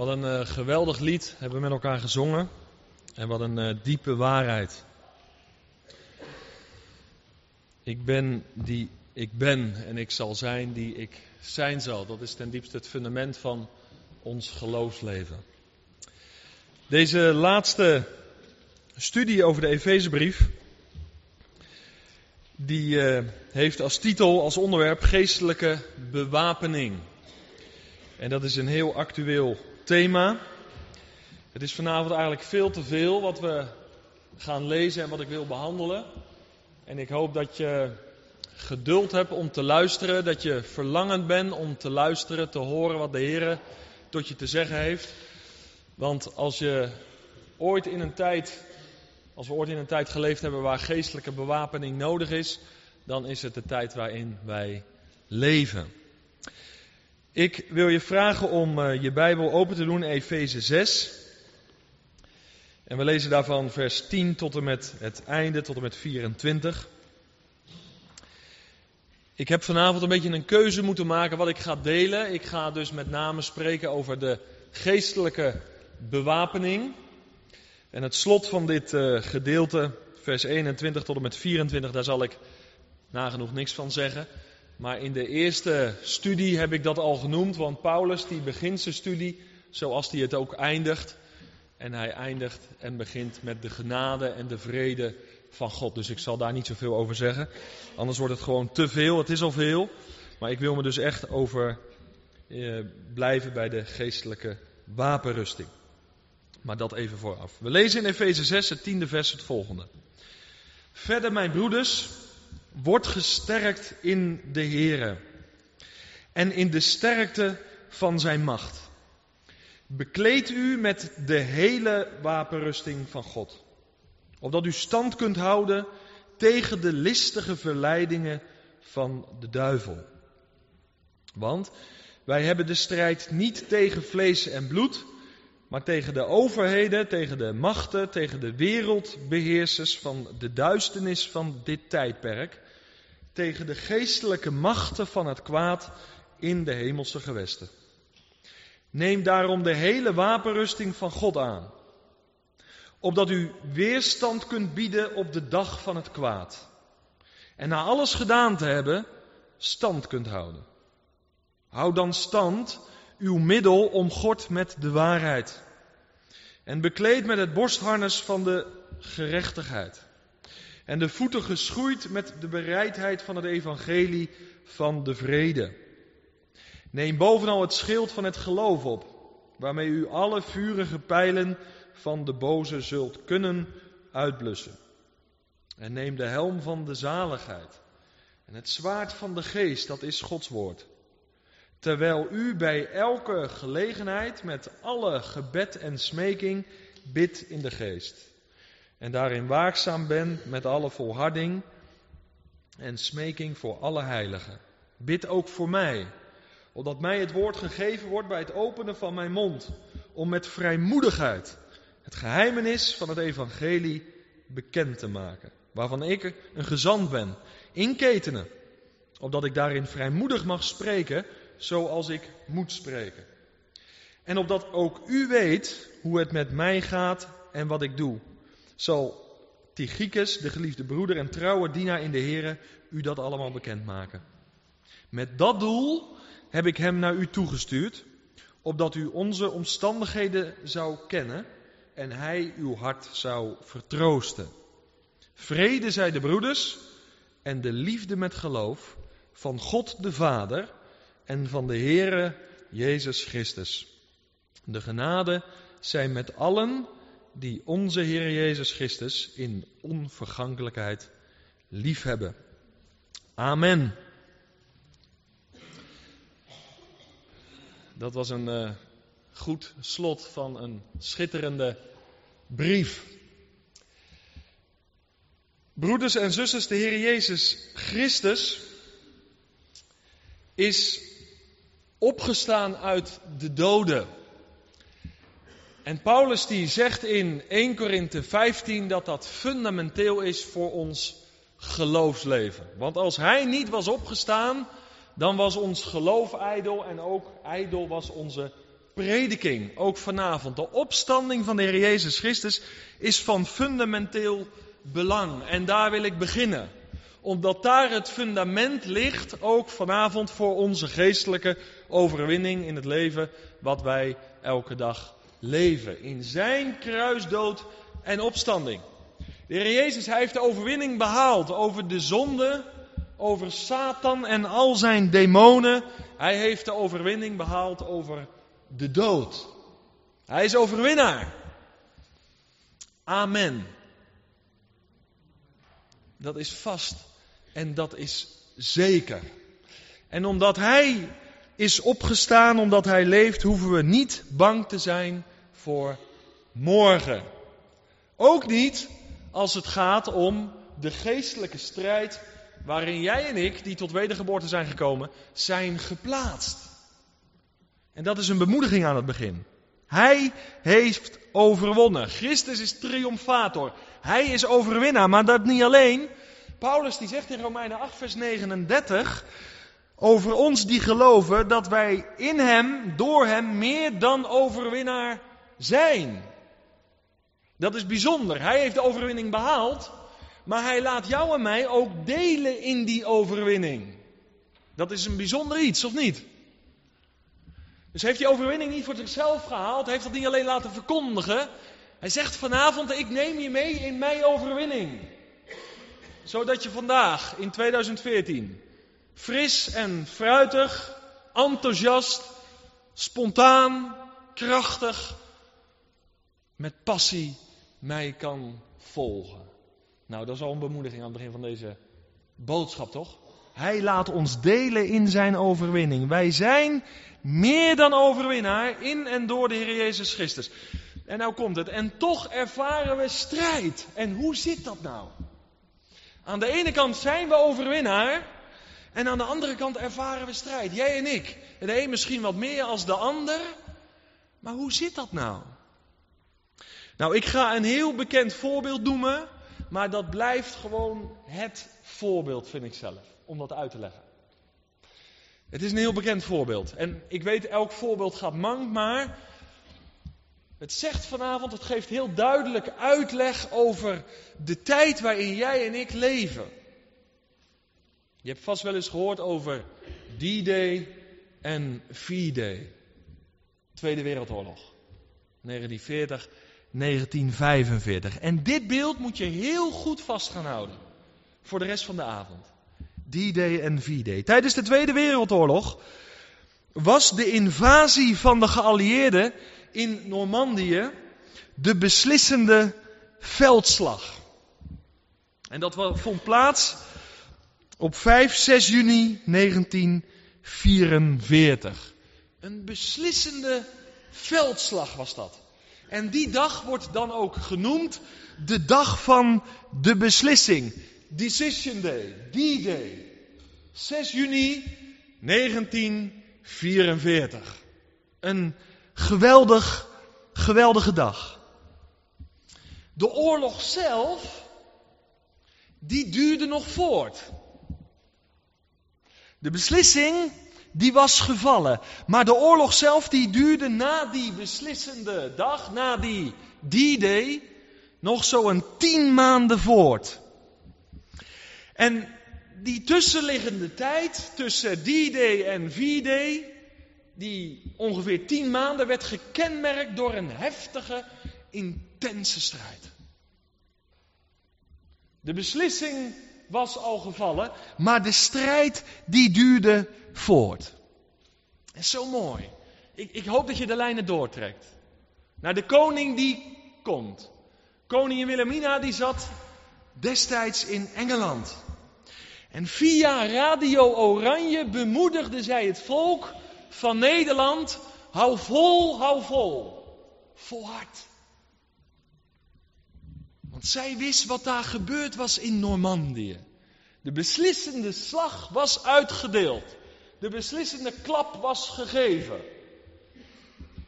Wat een uh, geweldig lied hebben we met elkaar gezongen. En wat een uh, diepe waarheid. Ik ben die ik ben en ik zal zijn die ik zijn zal. Dat is ten diepste het fundament van ons geloofsleven. Deze laatste studie over de Efezebrief, die uh, heeft als titel, als onderwerp geestelijke bewapening. En dat is een heel actueel thema. Het is vanavond eigenlijk veel te veel wat we gaan lezen en wat ik wil behandelen. En ik hoop dat je geduld hebt om te luisteren, dat je verlangend bent om te luisteren, te horen wat de Heer tot je te zeggen heeft. Want als je ooit in een tijd, als we ooit in een tijd geleefd hebben waar geestelijke bewapening nodig is, dan is het de tijd waarin wij leven. Ik wil je vragen om uh, je Bijbel open te doen, Efeze 6. En we lezen daarvan vers 10 tot en met het einde, tot en met 24. Ik heb vanavond een beetje een keuze moeten maken wat ik ga delen. Ik ga dus met name spreken over de geestelijke bewapening. En het slot van dit uh, gedeelte, vers 21 tot en met 24, daar zal ik nagenoeg niks van zeggen. Maar in de eerste studie heb ik dat al genoemd, want Paulus die begint zijn studie zoals hij het ook eindigt. En hij eindigt en begint met de genade en de vrede van God. Dus ik zal daar niet zoveel over zeggen. Anders wordt het gewoon te veel. Het is al veel. Maar ik wil me dus echt over eh, blijven bij de geestelijke wapenrusting. Maar dat even vooraf. We lezen in Efeze 6, het tiende vers, het volgende. Verder, mijn broeders, wordt gesterkt in de Here en in de sterkte van zijn macht. Bekleed u met de hele wapenrusting van God, opdat u stand kunt houden tegen de listige verleidingen van de duivel. Want wij hebben de strijd niet tegen vlees en bloed, maar tegen de overheden, tegen de machten, tegen de wereldbeheersers van de duisternis van dit tijdperk, tegen de geestelijke machten van het kwaad in de hemelse gewesten. Neem daarom de hele wapenrusting van God aan, opdat u weerstand kunt bieden op de dag van het kwaad. En na alles gedaan te hebben, stand kunt houden. Houd dan stand, uw middel omgord met de waarheid. En bekleed met het borstharnas van de gerechtigheid. En de voeten geschoeid met de bereidheid van het evangelie van de vrede. Neem bovenal het schild van het geloof op, waarmee u alle vurige pijlen van de boze zult kunnen uitblussen. En neem de helm van de zaligheid en het zwaard van de geest, dat is Gods woord. Terwijl u bij elke gelegenheid met alle gebed en smeking bidt in de geest. En daarin waakzaam bent met alle volharding en smeking voor alle heiligen. Bid ook voor mij opdat mij het woord gegeven wordt bij het openen van mijn mond, om met vrijmoedigheid het geheimenis van het evangelie bekend te maken, waarvan ik een gezant ben, in ketenen, opdat ik daarin vrijmoedig mag spreken, zoals ik moet spreken. En opdat ook u weet hoe het met mij gaat en wat ik doe, zal Tychicus, de geliefde broeder en trouwe dienaar in de Here, u dat allemaal bekendmaken. Met dat doel heb ik hem naar u toegestuurd, opdat u onze omstandigheden zou kennen en hij uw hart zou vertroosten. Vrede zij de broeders en de liefde met geloof van God de Vader en van de Heere Jezus Christus. De genade zij met allen die onze Heer Jezus Christus in onvergankelijkheid liefhebben. Amen. Dat was een uh, goed slot van een schitterende brief. Broeders en zusters, de Heer Jezus Christus is opgestaan uit de doden. En Paulus die zegt in 1 Korinthe 15 dat dat fundamenteel is voor ons geloofsleven. Want als hij niet was opgestaan, dan was ons geloof ijdel en ook ijdel was onze prediking, ook vanavond. De opstanding van de Heer Jezus Christus is van fundamenteel belang. En daar wil ik beginnen. Omdat daar het fundament ligt, ook vanavond, voor onze geestelijke overwinning in het leven wat wij elke dag leven. In zijn kruisdood en opstanding. De Heer Jezus hij heeft de overwinning behaald over de zonde, over Satan en al zijn demonen. Hij heeft de overwinning behaald over de dood. Hij is overwinnaar. Amen. Dat is vast en dat is zeker. En omdat Hij is opgestaan, omdat Hij leeft, hoeven we niet bang te zijn voor morgen. Ook niet als het gaat om de geestelijke strijd waarin jij en ik, die tot wedergeboorte zijn gekomen, zijn geplaatst. En dat is een bemoediging aan het begin. Hij heeft overwonnen. Christus is triomfator. Hij is overwinnaar, maar dat niet alleen. Paulus die zegt in Romeinen 8 vers 39 over ons die geloven dat wij in hem, door hem, meer dan overwinnaar zijn. Dat is bijzonder. Hij heeft de overwinning behaald, maar hij laat jou en mij ook delen in die overwinning. Dat is een bijzonder iets, of niet? Dus heeft die overwinning niet voor zichzelf gehaald, heeft dat niet alleen laten verkondigen. Hij zegt vanavond, ik neem je mee in mijn overwinning. Zodat je vandaag, in 2014, fris en fruitig, enthousiast, spontaan, krachtig, met passie mij kan volgen. Nou, dat is al een bemoediging aan het begin van deze boodschap, toch? Hij laat ons delen in zijn overwinning. Wij zijn meer dan overwinnaar in en door de Heer Jezus Christus. En nou komt het. En toch ervaren we strijd. En hoe zit dat nou? Aan de ene kant zijn we overwinnaar. En aan de andere kant ervaren we strijd. Jij en ik. De een misschien wat meer als de ander. Maar hoe zit dat nou? Nou, ik ga een heel bekend voorbeeld noemen. Maar dat blijft gewoon het voorbeeld, vind ik zelf. Om dat uit te leggen. Het is een heel bekend voorbeeld. En ik weet, elk voorbeeld gaat mank, maar het zegt vanavond, het geeft heel duidelijk uitleg over de tijd waarin jij en ik leven. Je hebt vast wel eens gehoord over D-Day en V-Day. Tweede Wereldoorlog. 1940, 1945. En dit beeld moet je heel goed vast gaan houden. Voor de rest van de avond. D-Day en V-Day. Tijdens de Tweede Wereldoorlog was de invasie van de geallieerden in Normandië de beslissende veldslag. En dat vond plaats op 5, 6 juni 1944. Een beslissende veldslag was dat. En die dag wordt dan ook genoemd de dag van de beslissing. Decision Day, D-Day. 6 juni 1944. Een geweldig, geweldige dag. De oorlog zelf, die duurde nog voort. De beslissing, die was gevallen. Maar de oorlog zelf, die duurde na die beslissende dag, na die D-Day, nog zo'n tien maanden voort. En die tussenliggende tijd tussen D-Day en V-Day, die ongeveer tien maanden, werd gekenmerkt door een heftige, intense strijd. De beslissing was al gevallen, maar de strijd die duurde voort. En zo mooi. Ik, ik hoop dat je de lijnen doortrekt. Naar de koning die komt. Koningin Wilhelmina die zat destijds in Engeland. En via Radio Oranje bemoedigde zij het volk van Nederland. Hou vol, hou vol. Volhard. Want zij wist wat daar gebeurd was in Normandië. De beslissende slag was uitgedeeld. De beslissende klap was gegeven.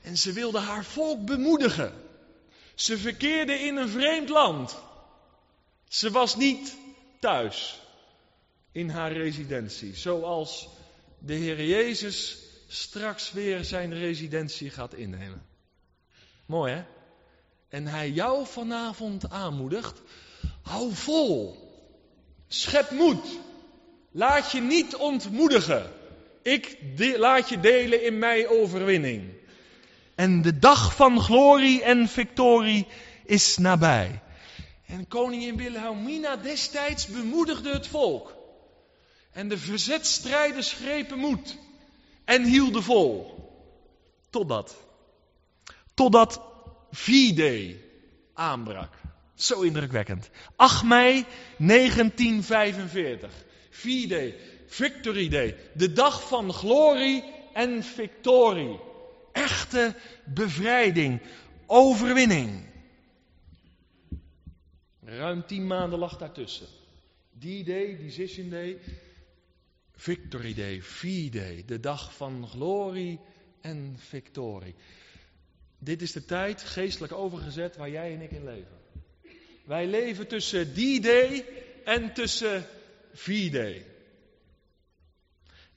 En ze wilde haar volk bemoedigen. Ze verkeerde in een vreemd land. Ze was niet thuis in haar residentie, zoals de Heer Jezus straks weer zijn residentie gaat innemen. Mooi hè? En hij jou vanavond aanmoedigt, hou vol. Schep moed. Laat je niet ontmoedigen. Ik laat je delen in mijn overwinning. En de dag van glorie en victorie is nabij. En koningin Wilhelmina destijds bemoedigde het volk. En de verzetstrijders grepen moed en hielden vol. Totdat. Totdat V-Day aanbrak. Zo indrukwekkend. 8 mei 1945. V-Day. Victory Day. De dag van glorie en victorie. Echte bevrijding. Overwinning. Ruim tien maanden lag daartussen. D-Day, Decision Day, Victory Day, V-Day, de dag van glorie en victorie. Dit is de tijd, geestelijk overgezet, waar jij en ik in leven. Wij leven tussen D-Day en tussen V-Day.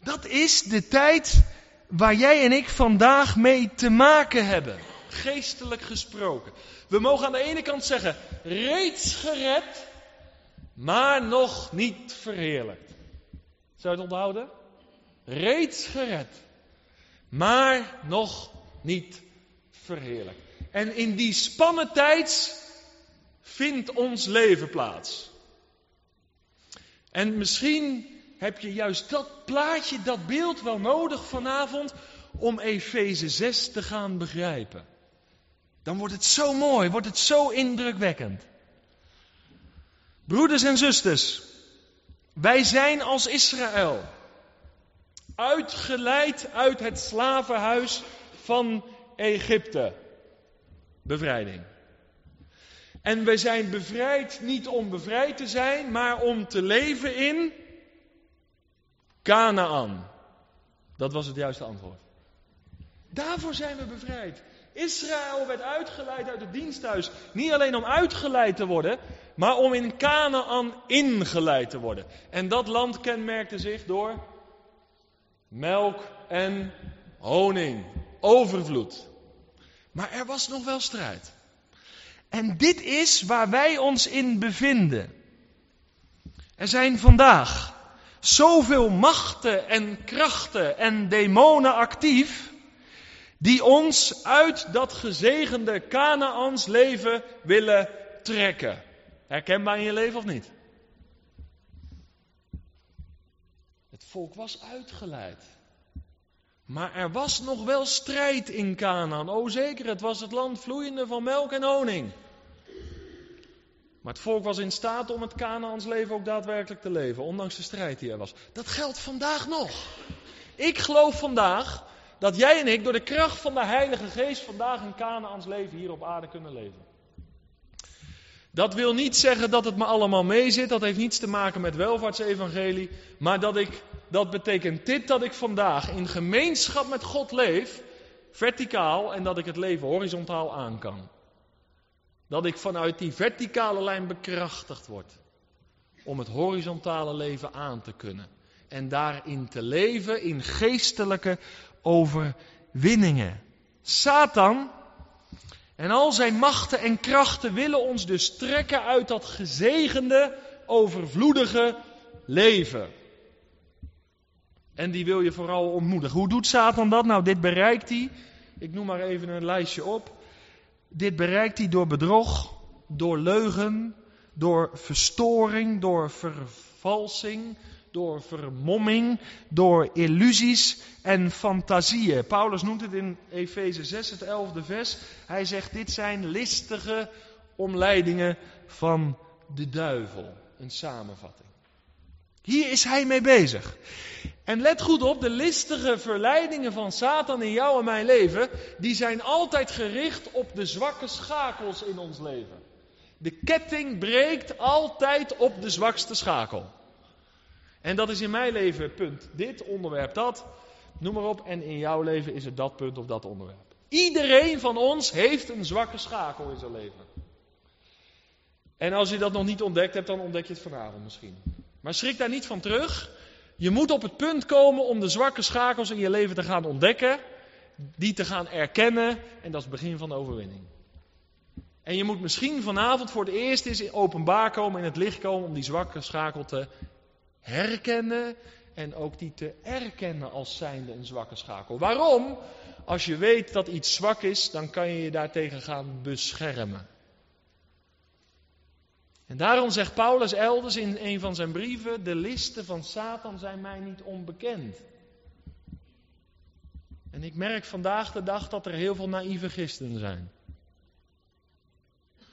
Dat is de tijd waar jij en ik vandaag mee te maken hebben, geestelijk gesproken. We mogen aan de ene kant zeggen, reeds gered, maar nog niet verheerlijkt. Zou je het onthouden? Reeds gered, maar nog niet verheerlijkt. En in die tijd vindt ons leven plaats. En misschien heb je juist dat plaatje, dat beeld wel nodig vanavond om Efeze 6 te gaan begrijpen. Dan wordt het zo mooi, wordt het zo indrukwekkend. Broeders en zusters, wij zijn als Israël uitgeleid uit het slavenhuis van Egypte. Bevrijding. En wij zijn bevrijd niet om bevrijd te zijn, maar om te leven in Canaan. Dat was het juiste antwoord. Daarvoor zijn we bevrijd. Israël werd uitgeleid uit het diensthuis. Niet alleen om uitgeleid te worden, maar om in Canaan ingeleid te worden. En dat land kenmerkte zich door melk en honing. Overvloed. Maar er was nog wel strijd. En dit is waar wij ons in bevinden. Er zijn vandaag zoveel machten en krachten en demonen actief die ons uit dat gezegende Kanaans leven willen trekken. Herkenbaar in je leven of niet? Het volk was uitgeleid. Maar er was nog wel strijd in Canaan. O zeker, het was het land vloeiende van melk en honing. Maar het volk was in staat om het Kanaans leven ook daadwerkelijk te leven, ondanks de strijd die er was. Dat geldt vandaag nog. Ik geloof vandaag dat jij en ik door de kracht van de Heilige Geest vandaag een Kanaans leven hier op aarde kunnen leven. Dat wil niet zeggen dat het me allemaal meezit, dat heeft niets te maken met welvaartsevangelie, maar dat ik, dat betekent dit dat ik vandaag in gemeenschap met God leef, verticaal, en dat ik het leven horizontaal aan kan. Dat ik vanuit die verticale lijn bekrachtigd word om het horizontale leven aan te kunnen. En daarin te leven in geestelijke overwinningen. Satan en al zijn machten en krachten willen ons dus trekken uit dat gezegende, overvloedige leven. En die wil je vooral ontmoedigen. Hoe doet Satan dat? Nou, dit bereikt hij. Ik noem maar even een lijstje op. Dit bereikt hij door bedrog, door leugen, door verstoring, door vervalsing, door vermomming, door illusies en fantasieën. Paulus noemt het in Efeze 6, het 11e vers. Hij zegt: Dit zijn listige omleidingen van de duivel. Een samenvatting. Hier is hij mee bezig. En let goed op, de listige verleidingen van Satan in jou en mijn leven, die zijn altijd gericht op de zwakke schakels in ons leven. De ketting breekt altijd op de zwakste schakel. En dat is in mijn leven punt dit, onderwerp dat, noem maar op. En in jouw leven is het dat punt of dat onderwerp. Iedereen van ons heeft een zwakke schakel in zijn leven. En als je dat nog niet ontdekt hebt, dan ontdek je het vanavond misschien. Maar schrik daar niet van terug. Je moet op het punt komen om de zwakke schakels in je leven te gaan ontdekken, die te gaan erkennen en dat is het begin van de overwinning. En je moet misschien vanavond voor het eerst eens openbaar komen, in het licht komen om die zwakke schakel te herkennen en ook die te erkennen als zijnde een zwakke schakel. Waarom? Als je weet dat iets zwak is, dan kan je je daartegen gaan beschermen. En daarom zegt Paulus elders in een van zijn brieven: De listen van Satan zijn mij niet onbekend. En ik merk vandaag de dag dat er heel veel naïeve christenen zijn.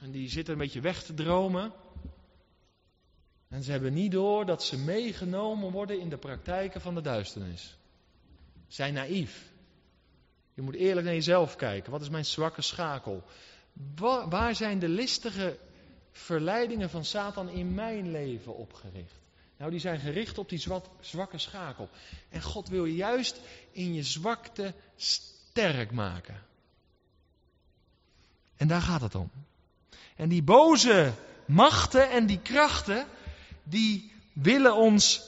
En die zitten een beetje weg te dromen. En ze hebben niet door dat ze meegenomen worden in de praktijken van de duisternis. Zijn naïef. Je moet eerlijk naar jezelf kijken. Wat is mijn zwakke schakel? Waar zijn de listige verleidingen van Satan in mijn leven opgericht? Nou, die zijn gericht op die zwakke schakel. En God wil je juist in je zwakte sterk maken. En daar gaat het om. En die boze machten en die krachten, die willen ons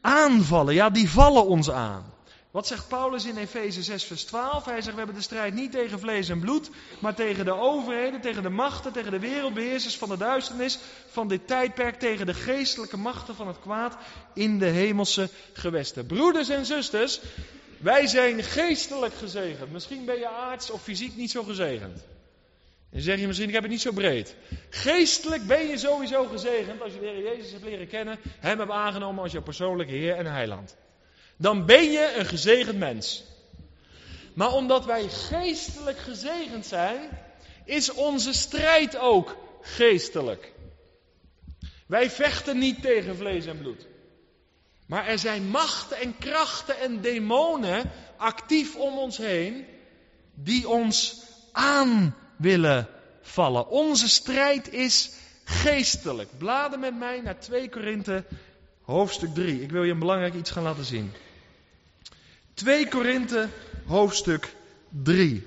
aanvallen. Ja, die vallen ons aan. Wat zegt Paulus in Efeze 6, vers 12? Hij zegt: We hebben de strijd niet tegen vlees en bloed, maar tegen de overheden, tegen de machten, tegen de wereldbeheersers van de duisternis van dit tijdperk, tegen de geestelijke machten van het kwaad in de hemelse gewesten. Broeders en zusters, wij zijn geestelijk gezegend. Misschien ben je aards of fysiek niet zo gezegend. En zeg je misschien, ik heb het niet zo breed. Geestelijk ben je sowieso gezegend als je de Heer Jezus hebt leren kennen, Hem hebt aangenomen als je persoonlijke Heer en Heiland. Dan ben je een gezegend mens. Maar omdat wij geestelijk gezegend zijn, is onze strijd ook geestelijk. Wij vechten niet tegen vlees en bloed. Maar er zijn machten en krachten en demonen actief om ons heen, die ons aan willen vallen. Onze strijd is geestelijk. Bladen met mij naar 2 Korinthe hoofdstuk 3. Ik wil je een belangrijk iets gaan laten zien. 2 Korinthe hoofdstuk 3.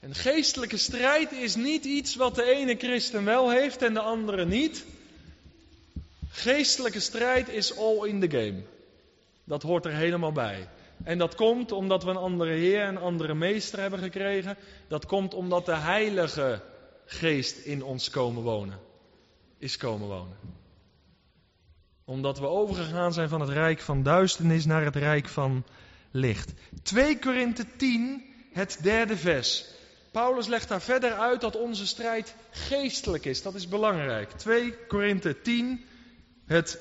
Een geestelijke strijd is niet iets wat de ene christen wel heeft en de andere niet. Geestelijke strijd is all in the game. Dat hoort er helemaal bij. En dat komt omdat we een andere Heer en een andere Meester hebben gekregen. Dat komt omdat de Heilige Geest in ons komen wonen. Is komen wonen. Omdat we overgegaan zijn van het rijk van duisternis naar het rijk van licht. 2 Korinthe 10, het derde vers. Paulus legt daar verder uit dat onze strijd geestelijk is. Dat is belangrijk. 2 Korinthe 10, het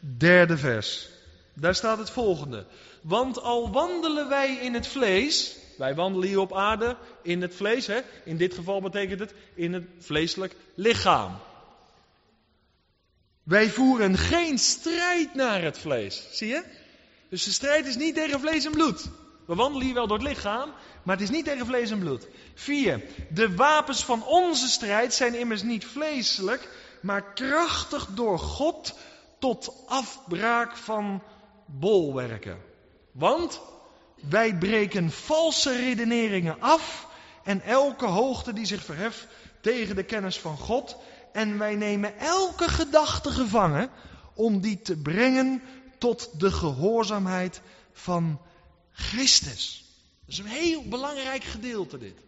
derde vers. Daar staat het volgende. Want al wandelen wij in het vlees, wij wandelen hier op aarde in het vlees, hè? in dit geval betekent het in het vleeselijk lichaam. Wij voeren geen strijd naar het vlees, zie je? Dus de strijd is niet tegen vlees en bloed. We wandelen hier wel door het lichaam, maar het is niet tegen vlees en bloed. 4. De wapens van onze strijd zijn immers niet vleeselijk, maar krachtig door God tot afbraak van bolwerken. Want wij breken valse redeneringen af en elke hoogte die zich verheft tegen de kennis van God. En wij nemen elke gedachte gevangen om die te brengen tot de gehoorzaamheid van Christus. Dat is een heel belangrijk gedeelte dit.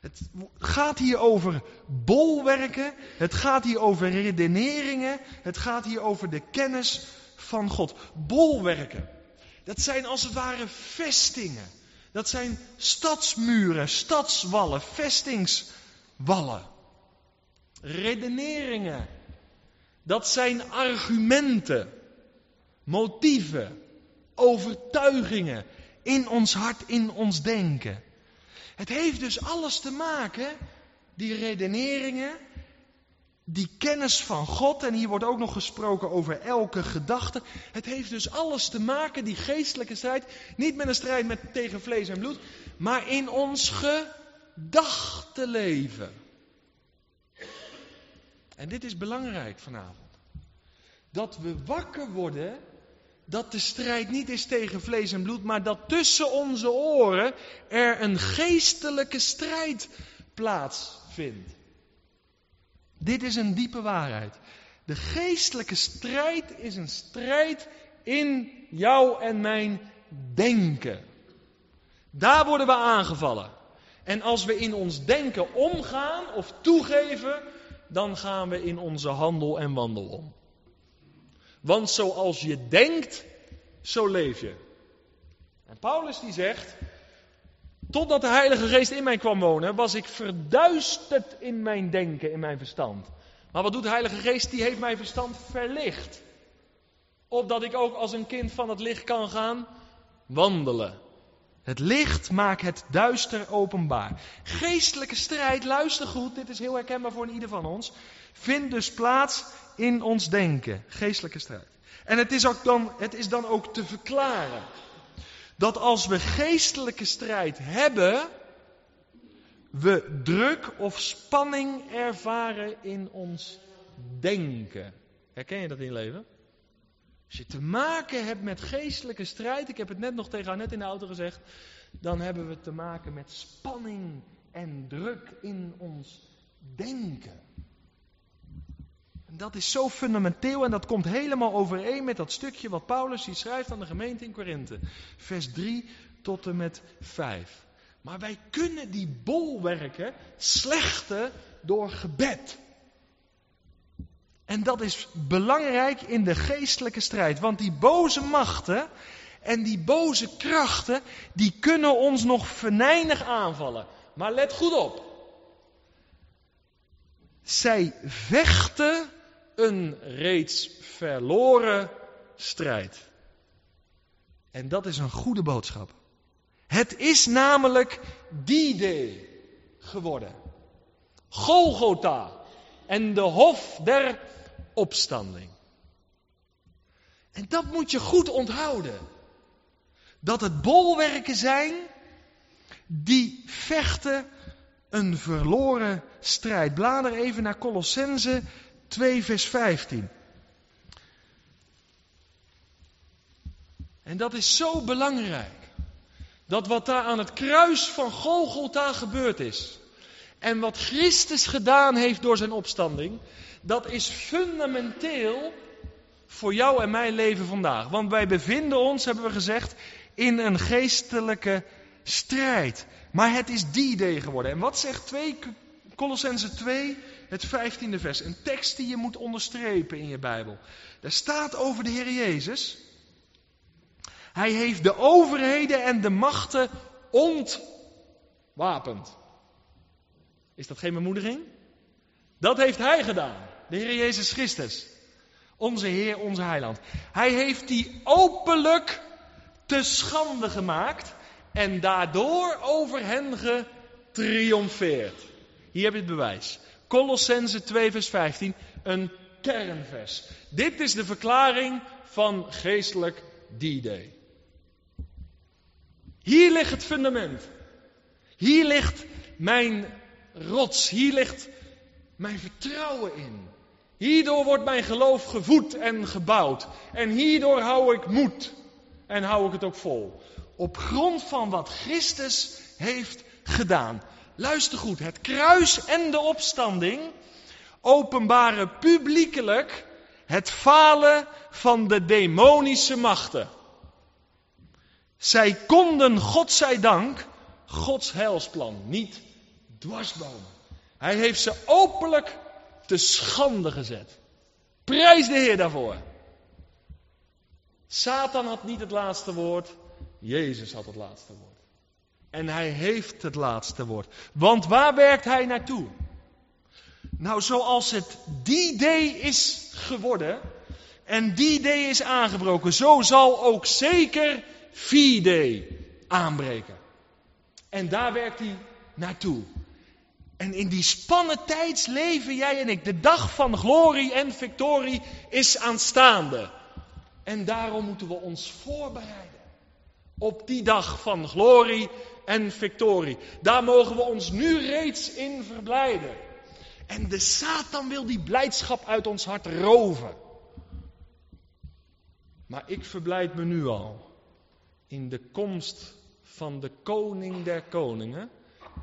Het gaat hier over bolwerken, het gaat hier over redeneringen, het gaat hier over de kennis van God. Bolwerken. Dat zijn als het ware vestingen. Dat zijn stadsmuren, stadswallen, vestingswallen. Redeneringen. Dat zijn argumenten, motieven, overtuigingen in ons hart, in ons denken. Het heeft dus alles te maken, die redeneringen, die kennis van God, en hier wordt ook nog gesproken over elke gedachte. Het heeft dus alles te maken, die geestelijke strijd, niet met een strijd met, tegen vlees en bloed, maar in ons gedachtenleven. En dit is belangrijk vanavond. Dat we wakker worden dat de strijd niet is tegen vlees en bloed, maar dat tussen onze oren er een geestelijke strijd plaatsvindt. Dit is een diepe waarheid. De geestelijke strijd is een strijd in jou en mijn denken. Daar worden we aangevallen. En als we in ons denken omgaan of toegeven, dan gaan we in onze handel en wandel om. Want zoals je denkt, zo leef je. En Paulus die zegt, totdat de Heilige Geest in mij kwam wonen, was ik verduisterd in mijn denken, in mijn verstand. Maar wat doet de Heilige Geest? Die heeft mijn verstand verlicht. Opdat ik ook als een kind van het licht kan gaan wandelen. Het licht maakt het duister openbaar. Geestelijke strijd, luister goed, dit is heel herkenbaar voor ieder van ons, vindt dus plaats in ons denken. Geestelijke strijd. En het is, ook dan, het is dan ook te verklaren dat als we geestelijke strijd hebben, we druk of spanning ervaren in ons denken. Herken je dat in je leven? Als je te maken hebt met geestelijke strijd, ik heb het net nog tegen net in de auto gezegd, dan hebben we te maken met spanning en druk in ons denken. En dat is zo fundamenteel en dat komt helemaal overeen met dat stukje wat Paulus hier schrijft aan de gemeente in Korinthe. Vers 3 tot en met 5. Maar wij kunnen die bolwerken slechten door gebed. En dat is belangrijk in de geestelijke strijd. Want die boze machten en die boze krachten, die kunnen ons nog venijnig aanvallen. Maar let goed op. Zij vechten een reeds verloren strijd. En dat is een goede boodschap. Het is namelijk die day geworden. Golgotha en de hof der opstanding. En dat moet je goed onthouden. Dat het bolwerken zijn die vechten een verloren strijd. Blader even naar Colossense 2 vers 15. En dat is zo belangrijk. Dat wat daar aan het kruis van Golgotha gebeurd is. En wat Christus gedaan heeft door zijn opstanding. Dat is fundamenteel voor jou en mijn leven vandaag. Want wij bevinden ons, hebben we gezegd, in een geestelijke strijd. Maar het is die day geworden. En wat zegt 2 Colossense 2, het 15e vers? Een tekst die je moet onderstrepen in je Bijbel. Daar staat over de Heer Jezus. Hij heeft de overheden en de machten ontwapend. Is dat geen bemoediging? Dat heeft Hij gedaan. De Heer Jezus Christus. Onze Heer, onze Heiland. Hij heeft die openlijk te schande gemaakt en daardoor over hen getriomfeerd. Hier heb je het bewijs. Colossense 2 vers 15, een kernvers. Dit is de verklaring van geestelijk D-Day. Hier ligt het fundament. Hier ligt mijn rots. Hier ligt mijn vertrouwen in. Hierdoor wordt mijn geloof gevoed en gebouwd. En hierdoor hou ik moed. En hou ik het ook vol. Op grond van wat Christus heeft gedaan. Luister goed, het kruis en de opstanding openbaren publiekelijk het falen van de demonische machten. Zij konden, God zij dank, Gods heilsplan niet Hij heeft ze openlijk te schande gezet. Prijs de Heer daarvoor. Satan had niet het laatste woord, Jezus had het laatste woord. En hij heeft het laatste woord. Want waar werkt hij naartoe? Nou, zoals het die day is geworden en die day is aangebroken, zo zal ook zeker V-day aanbreken. En daar werkt hij naartoe. En in die spannen tijds leven jij en ik. De dag van glorie en victorie is aanstaande. En daarom moeten we ons voorbereiden. Op die dag van glorie en victorie. Daar mogen we ons nu reeds in verblijden. En de Satan wil die blijdschap uit ons hart roven. Maar ik verblijd me nu al in de komst van de koning der koningen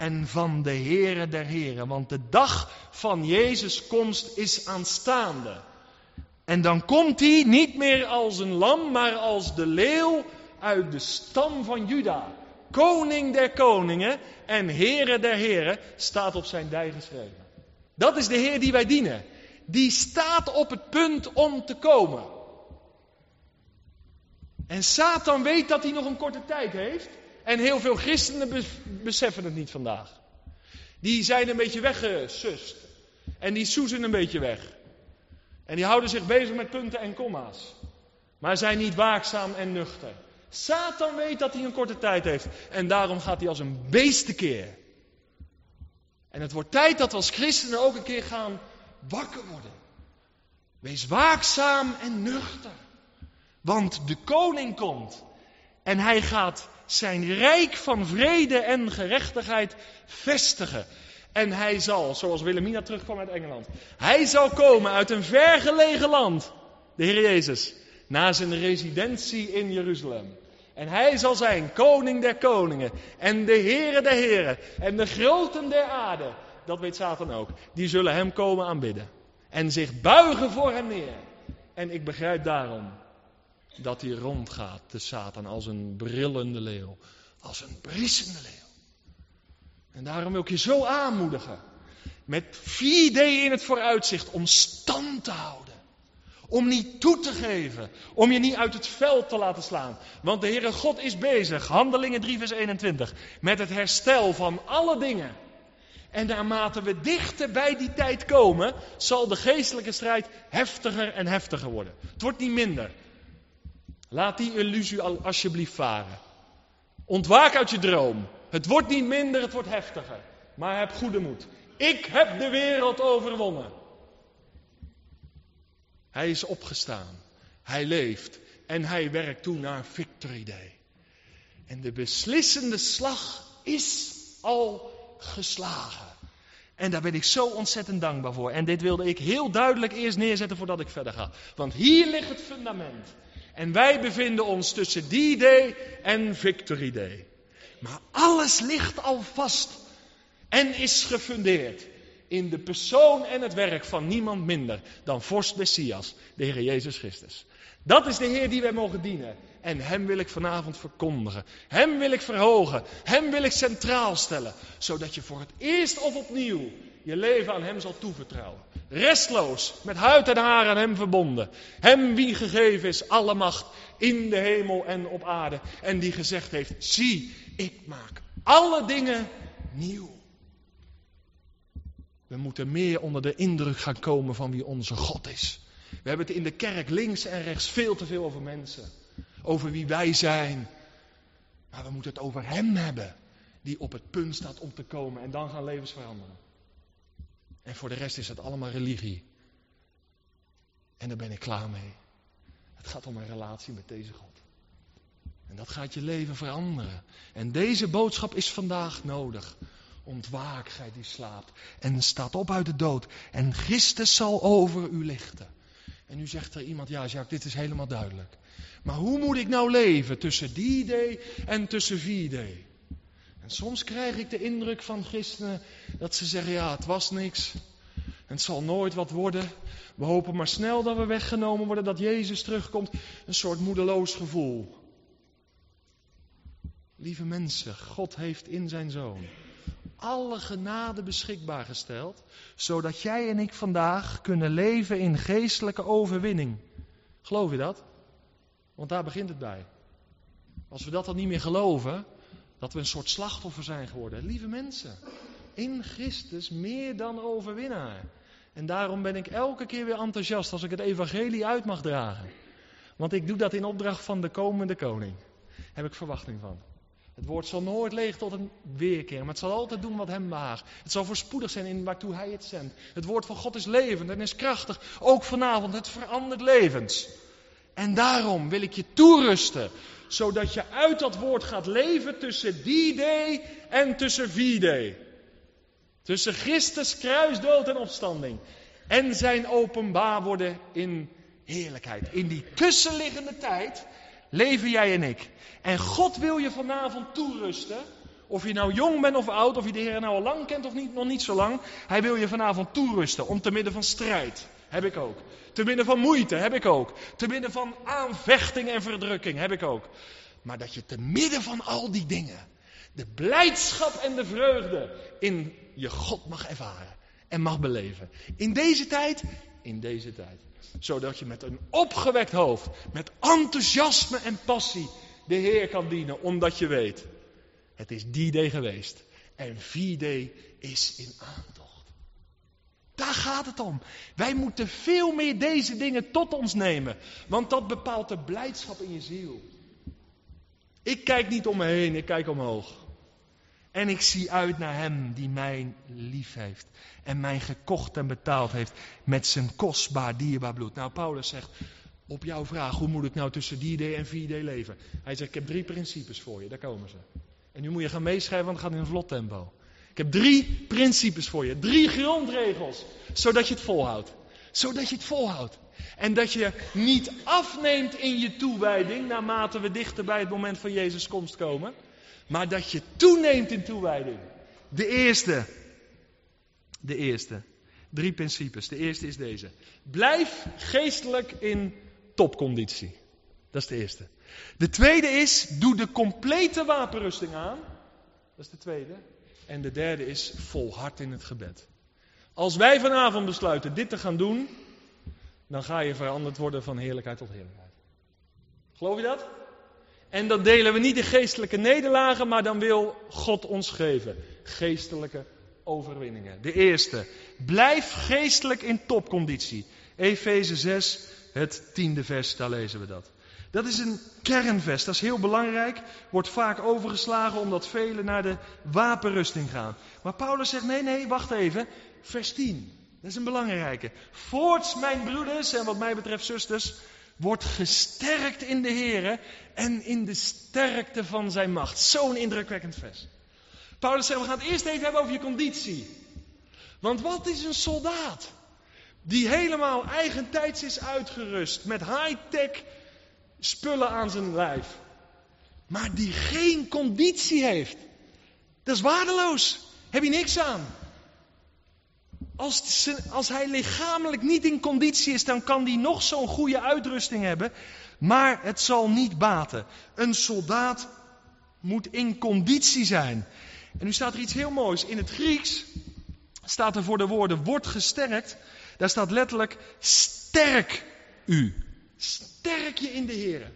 en van de Heere der Heren. Want de dag van Jezus' komst is aanstaande. En dan komt hij niet meer als een lam, maar als de leeuw uit de stam van Juda. Koning der koningen en Heere der heren staat op zijn dij geschreven. Dat is de Heer die wij dienen. Die staat op het punt om te komen. En Satan weet dat hij nog een korte tijd heeft. En heel veel christenen beseffen het niet vandaag. Die zijn een beetje weggesust. En die soezen een beetje weg. En die houden zich bezig met punten en komma's. Maar zijn niet waakzaam en nuchter. Satan weet dat hij een korte tijd heeft. En daarom gaat hij als een beest tekeer. En het wordt tijd dat we als christenen ook een keer gaan wakker worden. Wees waakzaam en nuchter. Want de koning komt. En hij gaat zijn rijk van vrede en gerechtigheid vestigen. En hij zal, zoals Wilhelmina terugkwam uit Engeland, hij zal komen uit een vergelegen land, de Heer Jezus, na zijn residentie in Jeruzalem. En hij zal zijn koning der koningen en de Heere der heren en de groten der aarde. Dat weet Satan ook. Die zullen hem komen aanbidden en zich buigen voor hem neer. En ik begrijp daarom dat hij rondgaat, de Satan, als een brillende leeuw. Als een briesende leeuw. En daarom wil ik je zo aanmoedigen. Met vier d in het vooruitzicht om stand te houden. Om niet toe te geven. Om je niet uit het veld te laten slaan. Want de Heere God is bezig, handelingen 3 vers 21, met het herstel van alle dingen. En naarmate we dichter bij die tijd komen, zal de geestelijke strijd heftiger en heftiger worden. Het wordt niet minder. Laat die illusie alsjeblieft varen. Ontwaak uit je droom. Het wordt niet minder, het wordt heftiger. Maar heb goede moed. Ik heb de wereld overwonnen. Hij is opgestaan. Hij leeft. En hij werkt toe naar Victory Day. En de beslissende slag is al geslagen. En daar ben ik zo ontzettend dankbaar voor. En dit wilde ik heel duidelijk eerst neerzetten voordat ik verder ga. Want hier ligt het fundament. En wij bevinden ons tussen die day en Victory Day. Maar alles ligt al vast en is gefundeerd in de persoon en het werk van niemand minder dan vorst Messias, de Heer Jezus Christus. Dat is de Heer die wij mogen dienen. En Hem wil ik vanavond verkondigen. Hem wil ik verhogen. Hem wil ik centraal stellen. Zodat je voor het eerst of opnieuw je leven aan Hem zal toevertrouwen. Restloos, met huid en haar aan Hem verbonden. Hem wie gegeven is alle macht in de hemel en op aarde. En die gezegd heeft, zie, ik maak alle dingen nieuw. We moeten meer onder de indruk gaan komen van wie onze God is. We hebben het in de kerk links en rechts veel te veel over mensen. Over wie wij zijn. Maar we moeten het over Hem hebben. Die op het punt staat om te komen. En dan gaan levens veranderen. En voor de rest is het allemaal religie. En daar ben ik klaar mee. Het gaat om een relatie met deze God. En dat gaat je leven veranderen. En deze boodschap is vandaag nodig. Ontwaak, gij die slaapt. En staat op uit de dood. En Christus zal over u lichten. En nu zegt er iemand, ja Jacques, dit is helemaal duidelijk. Maar hoe moet ik nou leven tussen die day en tussen vier day? Soms krijg ik de indruk van christenen dat ze zeggen, ja het was niks. En het zal nooit wat worden. We hopen maar snel dat we weggenomen worden, dat Jezus terugkomt. Een soort moedeloos gevoel. Lieve mensen, God heeft in zijn zoon alle genade beschikbaar gesteld, zodat jij en ik vandaag kunnen leven in geestelijke overwinning. Geloof je dat? Want daar begint het bij. Als we dat dan niet meer geloven, dat we een soort slachtoffer zijn geworden. Lieve mensen, in Christus meer dan overwinnaar. En daarom ben ik elke keer weer enthousiast als ik het evangelie uit mag dragen. Want ik doe dat in opdracht van de komende koning. Heb ik verwachting van. Het woord zal nooit leeg tot een weerkeer, maar het zal altijd doen wat hem behaagt. Het zal voorspoedig zijn in waartoe hij het zendt. Het woord van God is levend en is krachtig. Ook vanavond, het verandert levens. En daarom wil ik je toerusten, zodat je uit dat woord gaat leven tussen die day en tussen vie day. Tussen Christus kruisdood en opstanding. En zijn openbaar worden in heerlijkheid. In die tussenliggende tijd leven jij en ik. En God wil je vanavond toerusten Of je nou jong bent of oud, of je de Heer nou al lang kent of niet, nog niet zo lang. Hij wil je vanavond toerusten om te midden van strijd. Heb ik ook. Te midden van moeite heb ik ook. Te midden van aanvechting en verdrukking heb ik ook. Maar dat je te midden van al die dingen de blijdschap en de vreugde in je God mag ervaren en mag beleven. In deze tijd, in deze tijd. Zodat je met een opgewekt hoofd, met enthousiasme en passie de Heer kan dienen, omdat je weet, het is die day geweest en vier day is in aantocht. Daar gaat het om. Wij moeten veel meer deze dingen tot ons nemen, want dat bepaalt de blijdschap in je ziel. Ik kijk niet om me heen, ik kijk omhoog. En ik zie uit naar Hem die mij lief heeft. En mij gekocht en betaald heeft met zijn kostbaar, dierbaar bloed. Nou, Paulus zegt op jouw vraag, hoe moet ik nou tussen die day en 4D leven? Hij zegt, ik heb drie principes voor je, daar komen ze. En nu moet je gaan meeschrijven, want het gaat in een vlot tempo. Ik heb drie principes voor je, drie grondregels, zodat je het volhoudt. Zodat je het volhoudt. En dat je niet afneemt in je toewijding naarmate we dichter bij het moment van Jezus' komst komen. Maar dat je toeneemt in toewijding. De eerste. De eerste. Drie principes. De eerste is deze. Blijf geestelijk in topconditie. Dat is de eerste. De tweede is, doe de complete wapenrusting aan. Dat is de tweede. En de derde is, volhard in het gebed. Als wij vanavond besluiten dit te gaan doen, dan ga je veranderd worden van heerlijkheid tot heerlijkheid. Geloof je dat? En dan delen we niet de geestelijke nederlagen, maar dan wil God ons geven geestelijke overwinningen. De eerste, blijf geestelijk in topconditie. Efeze 6, het tiende vers, daar lezen we dat. Dat is een kernvest, dat is heel belangrijk, wordt vaak overgeslagen omdat velen naar de wapenrusting gaan. Maar Paulus zegt, nee, nee, wacht even, vers 10. Dat is een belangrijke. Voorts, mijn broeders en wat mij betreft zusters, wordt gesterkt in de Heer en in de sterkte van zijn macht. Zo'n indrukwekkend vers. Paulus zegt, we gaan het eerst even hebben over je conditie. Want wat is een soldaat? Die helemaal eigentijds is uitgerust met high-tech spullen aan zijn lijf. Maar die geen conditie heeft. Dat is waardeloos. Heb je niks aan. Als, als hij lichamelijk niet in conditie is, dan kan hij nog zo'n goede uitrusting hebben. Maar het zal niet baten. Een soldaat moet in conditie zijn. En nu staat er iets heel moois. In het Grieks staat er voor de woorden wordt gesterkt. Daar staat letterlijk sterk u. Sterk je in de Heer.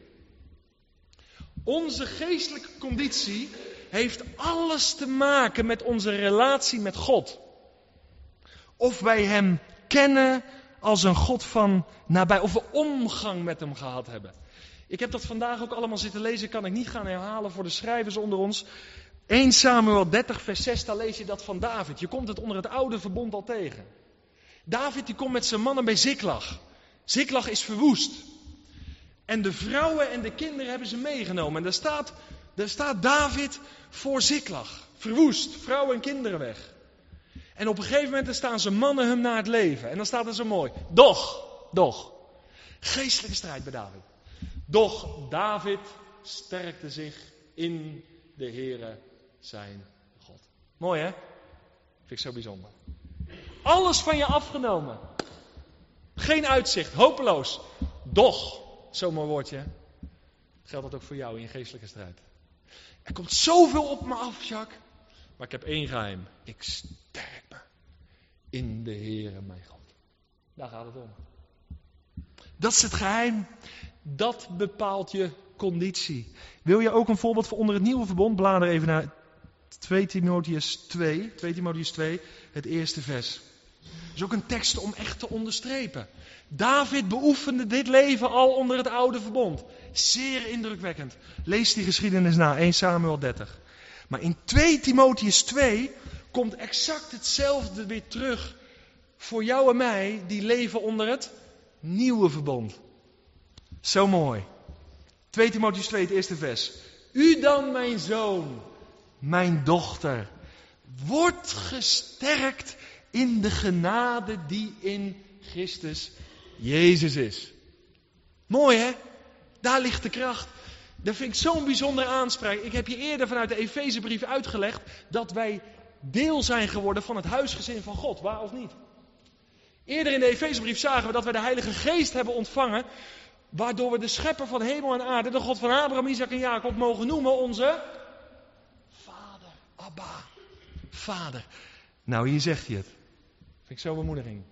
Onze geestelijke conditie heeft alles te maken met onze relatie met God. Of wij Hem kennen als een God van nabij, of we omgang met Hem gehad hebben. Ik heb dat vandaag ook allemaal zitten lezen, kan ik niet gaan herhalen voor de schrijvers onder ons. 1 Samuel 30 vers 6, daar lees je dat van David. Je komt het onder het oude verbond al tegen. David die komt met zijn mannen bij Ziklag. Ziklag is verwoest. En de vrouwen en de kinderen hebben ze meegenomen. En daar staat, daar staat David voor Ziklag. Verwoest, vrouwen en kinderen weg. En op een gegeven moment staan ze mannen hem naar het leven. En dan staat er zo mooi. Doch, doch. Geestelijke strijd bij David. Doch David sterkte zich in de Heere zijn God. Mooi hè? Vind ik zo bijzonder. Alles van je afgenomen. Geen uitzicht, hopeloos. Doch, zo'n mooi woordje. Geldt dat ook voor jou in je geestelijke strijd? Er komt zoveel op me af, Jacques. Maar ik heb één geheim. Ik sterk me in de Heere mijn God. Daar gaat het om. Dat is het geheim. Dat bepaalt je conditie. Wil je ook een voorbeeld voor onder het nieuwe verbond? Blader even naar 2 Timotheus 2. 2 Timotheus 2, het eerste vers. Dat is ook een tekst om echt te onderstrepen. David beoefende dit leven al onder het oude verbond. Zeer indrukwekkend. Lees die geschiedenis na, 1 Samuel 30. Maar in 2 Timotheus 2 komt exact hetzelfde weer terug voor jou en mij die leven onder het nieuwe verbond. Zo mooi. 2 Timotheus 2, het eerste vers. U dan, mijn zoon, mijn dochter, wordt gesterkt in de genade die in Christus Jezus is. Mooi hè? Daar ligt de kracht. Dat vind ik zo'n bijzondere aanspraak. Ik heb je eerder vanuit de Efezebrief uitgelegd dat wij deel zijn geworden van het huisgezin van God, waar of niet? Eerder in de Efezebrief zagen we dat we de Heilige Geest hebben ontvangen, waardoor we de schepper van hemel en aarde, de God van Abraham, Isaac en Jacob, mogen noemen onze Vader, Abba, Vader. Nou, hier zegt hij het. Vind ik zo'n bemoediging.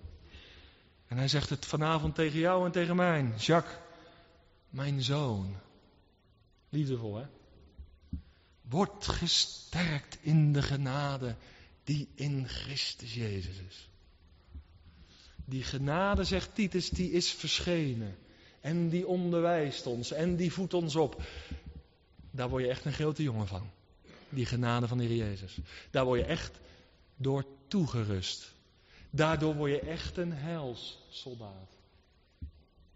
En hij zegt het vanavond tegen jou en tegen mij. Jacques, mijn zoon. Liefdevol, hè? Word gesterkt in de genade die in Christus Jezus is. Die genade, zegt Titus, die is verschenen. En die onderwijst ons en die voedt ons op. Daar word je echt een grote jongen van. Die genade van de Heer Jezus. Daar word je echt door toegerust. Daardoor word je echt een helssoldaat.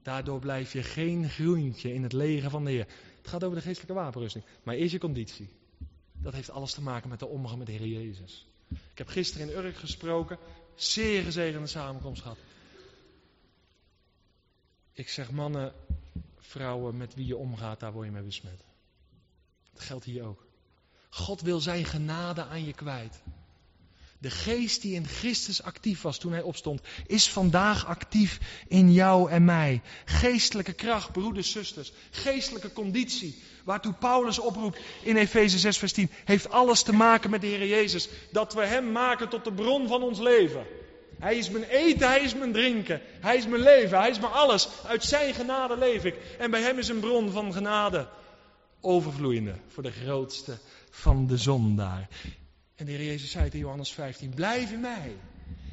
Daardoor blijf je geen groentje in het leger van de Heer. Het gaat over de geestelijke wapenrusting. Maar eerst je conditie. Dat heeft alles te maken met de omgang met de Heer Jezus. Ik heb gisteren in Urk gesproken. Zeer gezegende samenkomst gehad. Ik zeg mannen, vrouwen, met wie je omgaat, daar word je mee besmet. Dat geldt hier ook. God wil zijn genade aan je kwijt. De geest die in Christus actief was toen hij opstond, is vandaag actief in jou en mij. Geestelijke kracht, broeders, zusters. Geestelijke conditie, waartoe Paulus oproept in Efeze 6, vers 10, heeft alles te maken met de Heer Jezus. Dat we Hem maken tot de bron van ons leven. Hij is mijn eten, Hij is mijn drinken, Hij is mijn leven, Hij is mijn alles. Uit Zijn genade leef ik. En bij Hem is een bron van genade overvloeiende voor de grootste van de zondaar. En de Heer Jezus zei in Johannes 15, blijf in mij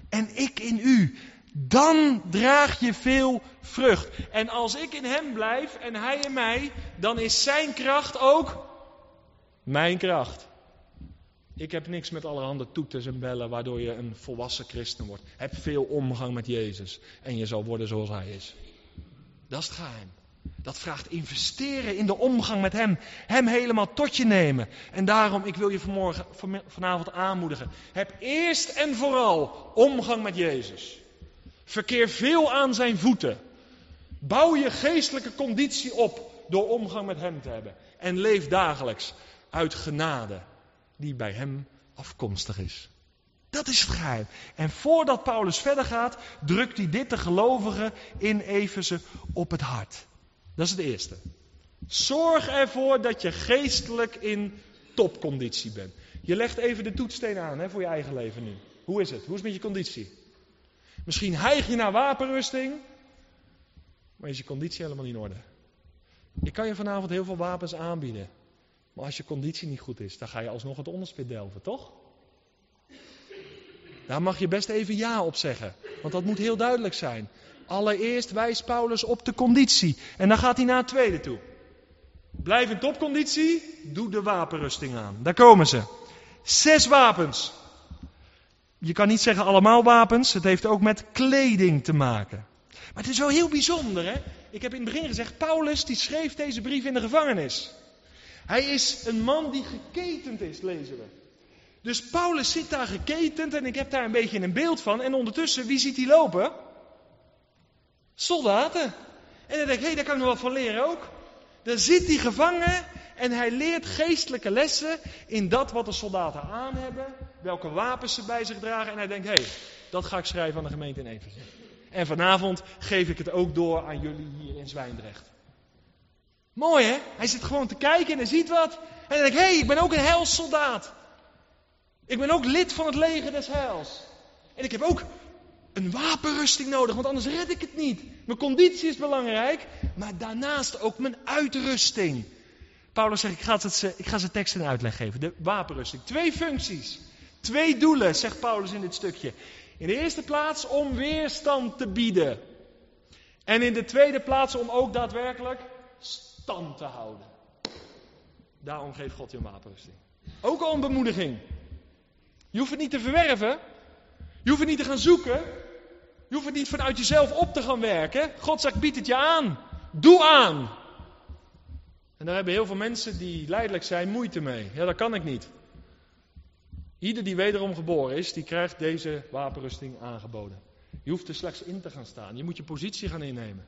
en ik in u. Dan draag je veel vrucht. En als ik in hem blijf en hij in mij, dan is zijn kracht ook mijn kracht. Ik heb niks met allerhande toeters en bellen waardoor je een volwassen christen wordt. Heb veel omgang met Jezus en je zal worden zoals hij is. Dat is het geheim. Dat vraagt investeren in de omgang met Hem. Hem helemaal tot je nemen. En daarom, ik wil je vanmorgen, vanavond aanmoedigen. Heb eerst en vooral omgang met Jezus. Verkeer veel aan zijn voeten. Bouw je geestelijke conditie op door omgang met Hem te hebben. En leef dagelijks uit genade die bij Hem afkomstig is. Dat is geheim. En voordat Paulus verder gaat, drukt hij dit de gelovigen in Efeze op het hart. Dat is het eerste. Zorg ervoor dat je geestelijk in topconditie bent. Je legt even de toetssteen aan hè, voor je eigen leven nu. Hoe is het? Hoe is met je conditie? Misschien hijg je naar wapenrusting, maar is je conditie helemaal niet in orde. Ik kan je vanavond heel veel wapens aanbieden. Maar als je conditie niet goed is, dan ga je alsnog het onderspit delven, toch? Daar mag je best even ja op zeggen. Want dat moet heel duidelijk zijn. Allereerst wijst Paulus op de conditie. En dan gaat hij naar het tweede toe. Blijf in topconditie, doe de wapenrusting aan. Daar komen ze. Zes wapens. Je kan niet zeggen allemaal wapens, het heeft ook met kleding te maken. Maar het is wel heel bijzonder, hè? Ik heb in het begin gezegd, Paulus die schreef deze brief in de gevangenis. Hij is een man die geketend is, lezen we. Dus Paulus zit daar geketend en ik heb daar een beetje een beeld van. En ondertussen, wie ziet hij lopen? Soldaten. En dan denk ik, hé, hey, daar kan ik nog wat van leren ook. Dan zit hij gevangen en hij leert geestelijke lessen in dat wat de soldaten aan hebben, welke wapens ze bij zich dragen. En hij denkt, hé, hey, dat ga ik schrijven aan de gemeente in Efeze. En vanavond geef ik het ook door aan jullie hier in Zwijndrecht. Mooi hè? Hij zit gewoon te kijken en hij ziet wat. En dan denk ik, hé, hey, ik ben ook een helssoldaat. Ik ben ook lid van het leger des heils. En ik heb ook een wapenrusting nodig, want anders red ik het niet. Mijn conditie is belangrijk, maar daarnaast ook mijn uitrusting. Paulus zegt, ik ga, het, ik ga ze tekst en uitleg geven. De wapenrusting. Twee functies. Twee doelen, zegt Paulus in dit stukje. In de eerste plaats om weerstand te bieden. En in de tweede plaats om ook daadwerkelijk stand te houden. Daarom geeft God je een wapenrusting. Ook al een bemoediging. Je hoeft het niet te verwerven. Je hoeft het niet te gaan zoeken. Je hoeft het niet vanuit jezelf op te gaan werken. God zegt, het je aan. Doe aan. En daar hebben heel veel mensen die leidelijk zijn moeite mee. Ja, dat kan ik niet. Ieder die wederom geboren is, die krijgt deze wapenrusting aangeboden. Je hoeft er slechts in te gaan staan. Je moet je positie gaan innemen.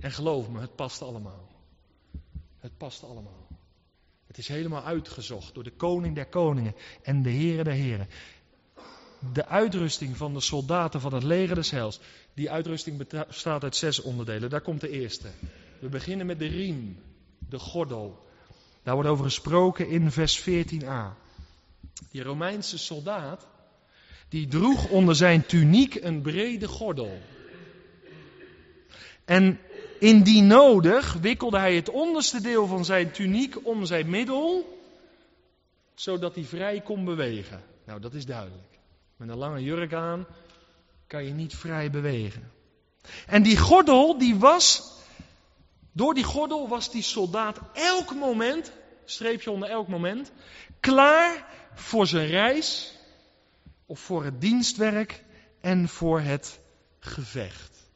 En geloof me, het past allemaal. Het past allemaal. Het is helemaal uitgezocht door de koning der koningen en de heren der heren. De uitrusting van de soldaten van het leger des hels. Die uitrusting bestaat uit zes onderdelen. Daar komt de eerste. We beginnen met de riem, de gordel. Daar wordt over gesproken in vers 14a. Die Romeinse soldaat, die droeg onder zijn tuniek een brede gordel. En indien nodig wikkelde hij het onderste deel van zijn tuniek om zijn middel, zodat hij vrij kon bewegen. Nou, dat is duidelijk. Met een lange jurk aan kan je niet vrij bewegen. En die gordel, die was, door die gordel was die soldaat elk moment, streepje onder elk moment, klaar voor zijn reis of voor het dienstwerk en voor het gevecht.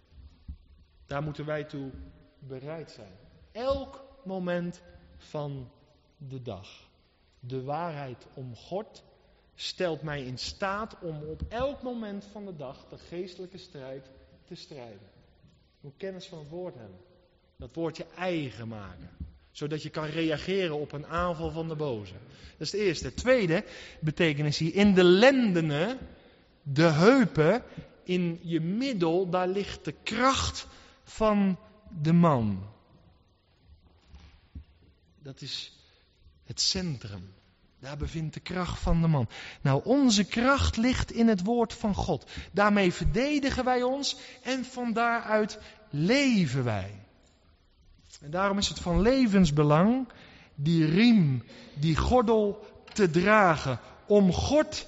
Daar moeten wij toe bereid zijn. Elk moment van de dag. De waarheid om God stelt mij in staat om op elk moment van de dag de geestelijke strijd te strijden. Je kennis van het woord hebben. Dat woord je eigen maken. Zodat je kan reageren op een aanval van de boze. Dat is het eerste. Het tweede betekenis hier. In de lendenen, de heupen, in je middel, daar ligt de kracht van de man. Dat is het centrum. Daar bevindt de kracht van de man. Nou, onze kracht ligt in het woord van God. Daarmee verdedigen wij ons en van daaruit leven wij. En daarom is het van levensbelang die riem, die gordel te dragen. Om God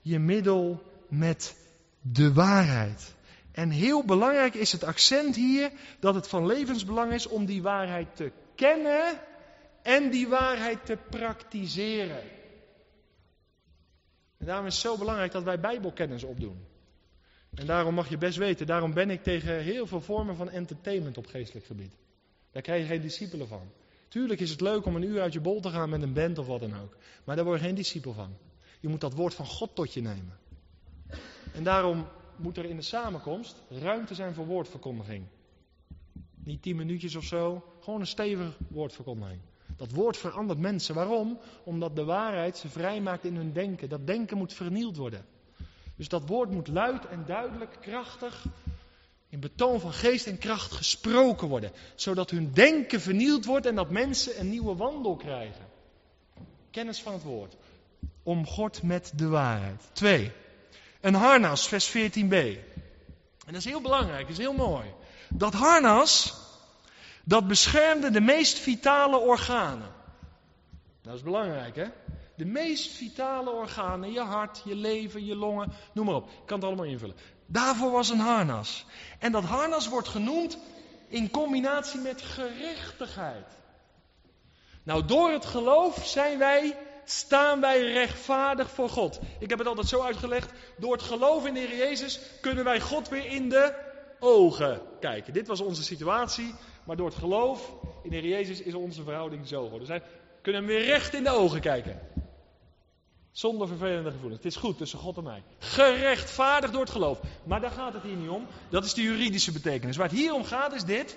je middel met de waarheid. En heel belangrijk is het accent hier dat het van levensbelang is om die waarheid te kennen en die waarheid te praktiseren. En daarom is het zo belangrijk dat wij Bijbelkennis opdoen. En daarom mag je best weten, daarom ben ik tegen heel veel vormen van entertainment op geestelijk gebied. Daar krijg je geen discipelen van. Tuurlijk is het leuk om een uur uit je bol te gaan met een band of wat dan ook. Maar daar word je geen discipel van. Je moet dat woord van God tot je nemen. En daarom moet er in de samenkomst ruimte zijn voor woordverkondiging. Niet tien minuutjes of zo, gewoon een stevig woordverkondiging. Dat woord verandert mensen. Waarom? Omdat de waarheid ze vrijmaakt in hun denken. Dat denken moet vernield worden. Dus dat woord moet luid en duidelijk, krachtig, in betoon van geest en kracht gesproken worden. Zodat hun denken vernield wordt en dat mensen een nieuwe wandel krijgen. Kennis van het woord. Om God met de waarheid. Twee. Een harnas, vers 14b. En dat is heel belangrijk, dat is heel mooi. Dat harnas, dat beschermde de meest vitale organen. Dat is belangrijk, hè? De meest vitale organen, je hart, je lever, je longen, noem maar op. Ik kan het allemaal invullen. Daarvoor was een harnas. En dat harnas wordt genoemd in combinatie met gerechtigheid. Nou, door het geloof zijn wij, staan wij rechtvaardig voor God. Ik heb het altijd zo uitgelegd. Door het geloof in de Heer Jezus kunnen wij God weer in de ogen kijken. Dit was onze situatie. Maar door het geloof in de Heer Jezus is onze verhouding zo geworden. Dus kunnen hem weer recht in de ogen kijken. Zonder vervelende gevoelens. Het is goed tussen God en mij. Gerechtvaardigd door het geloof. Maar daar gaat het hier niet om. Dat is de juridische betekenis. Waar het hier om gaat is dit.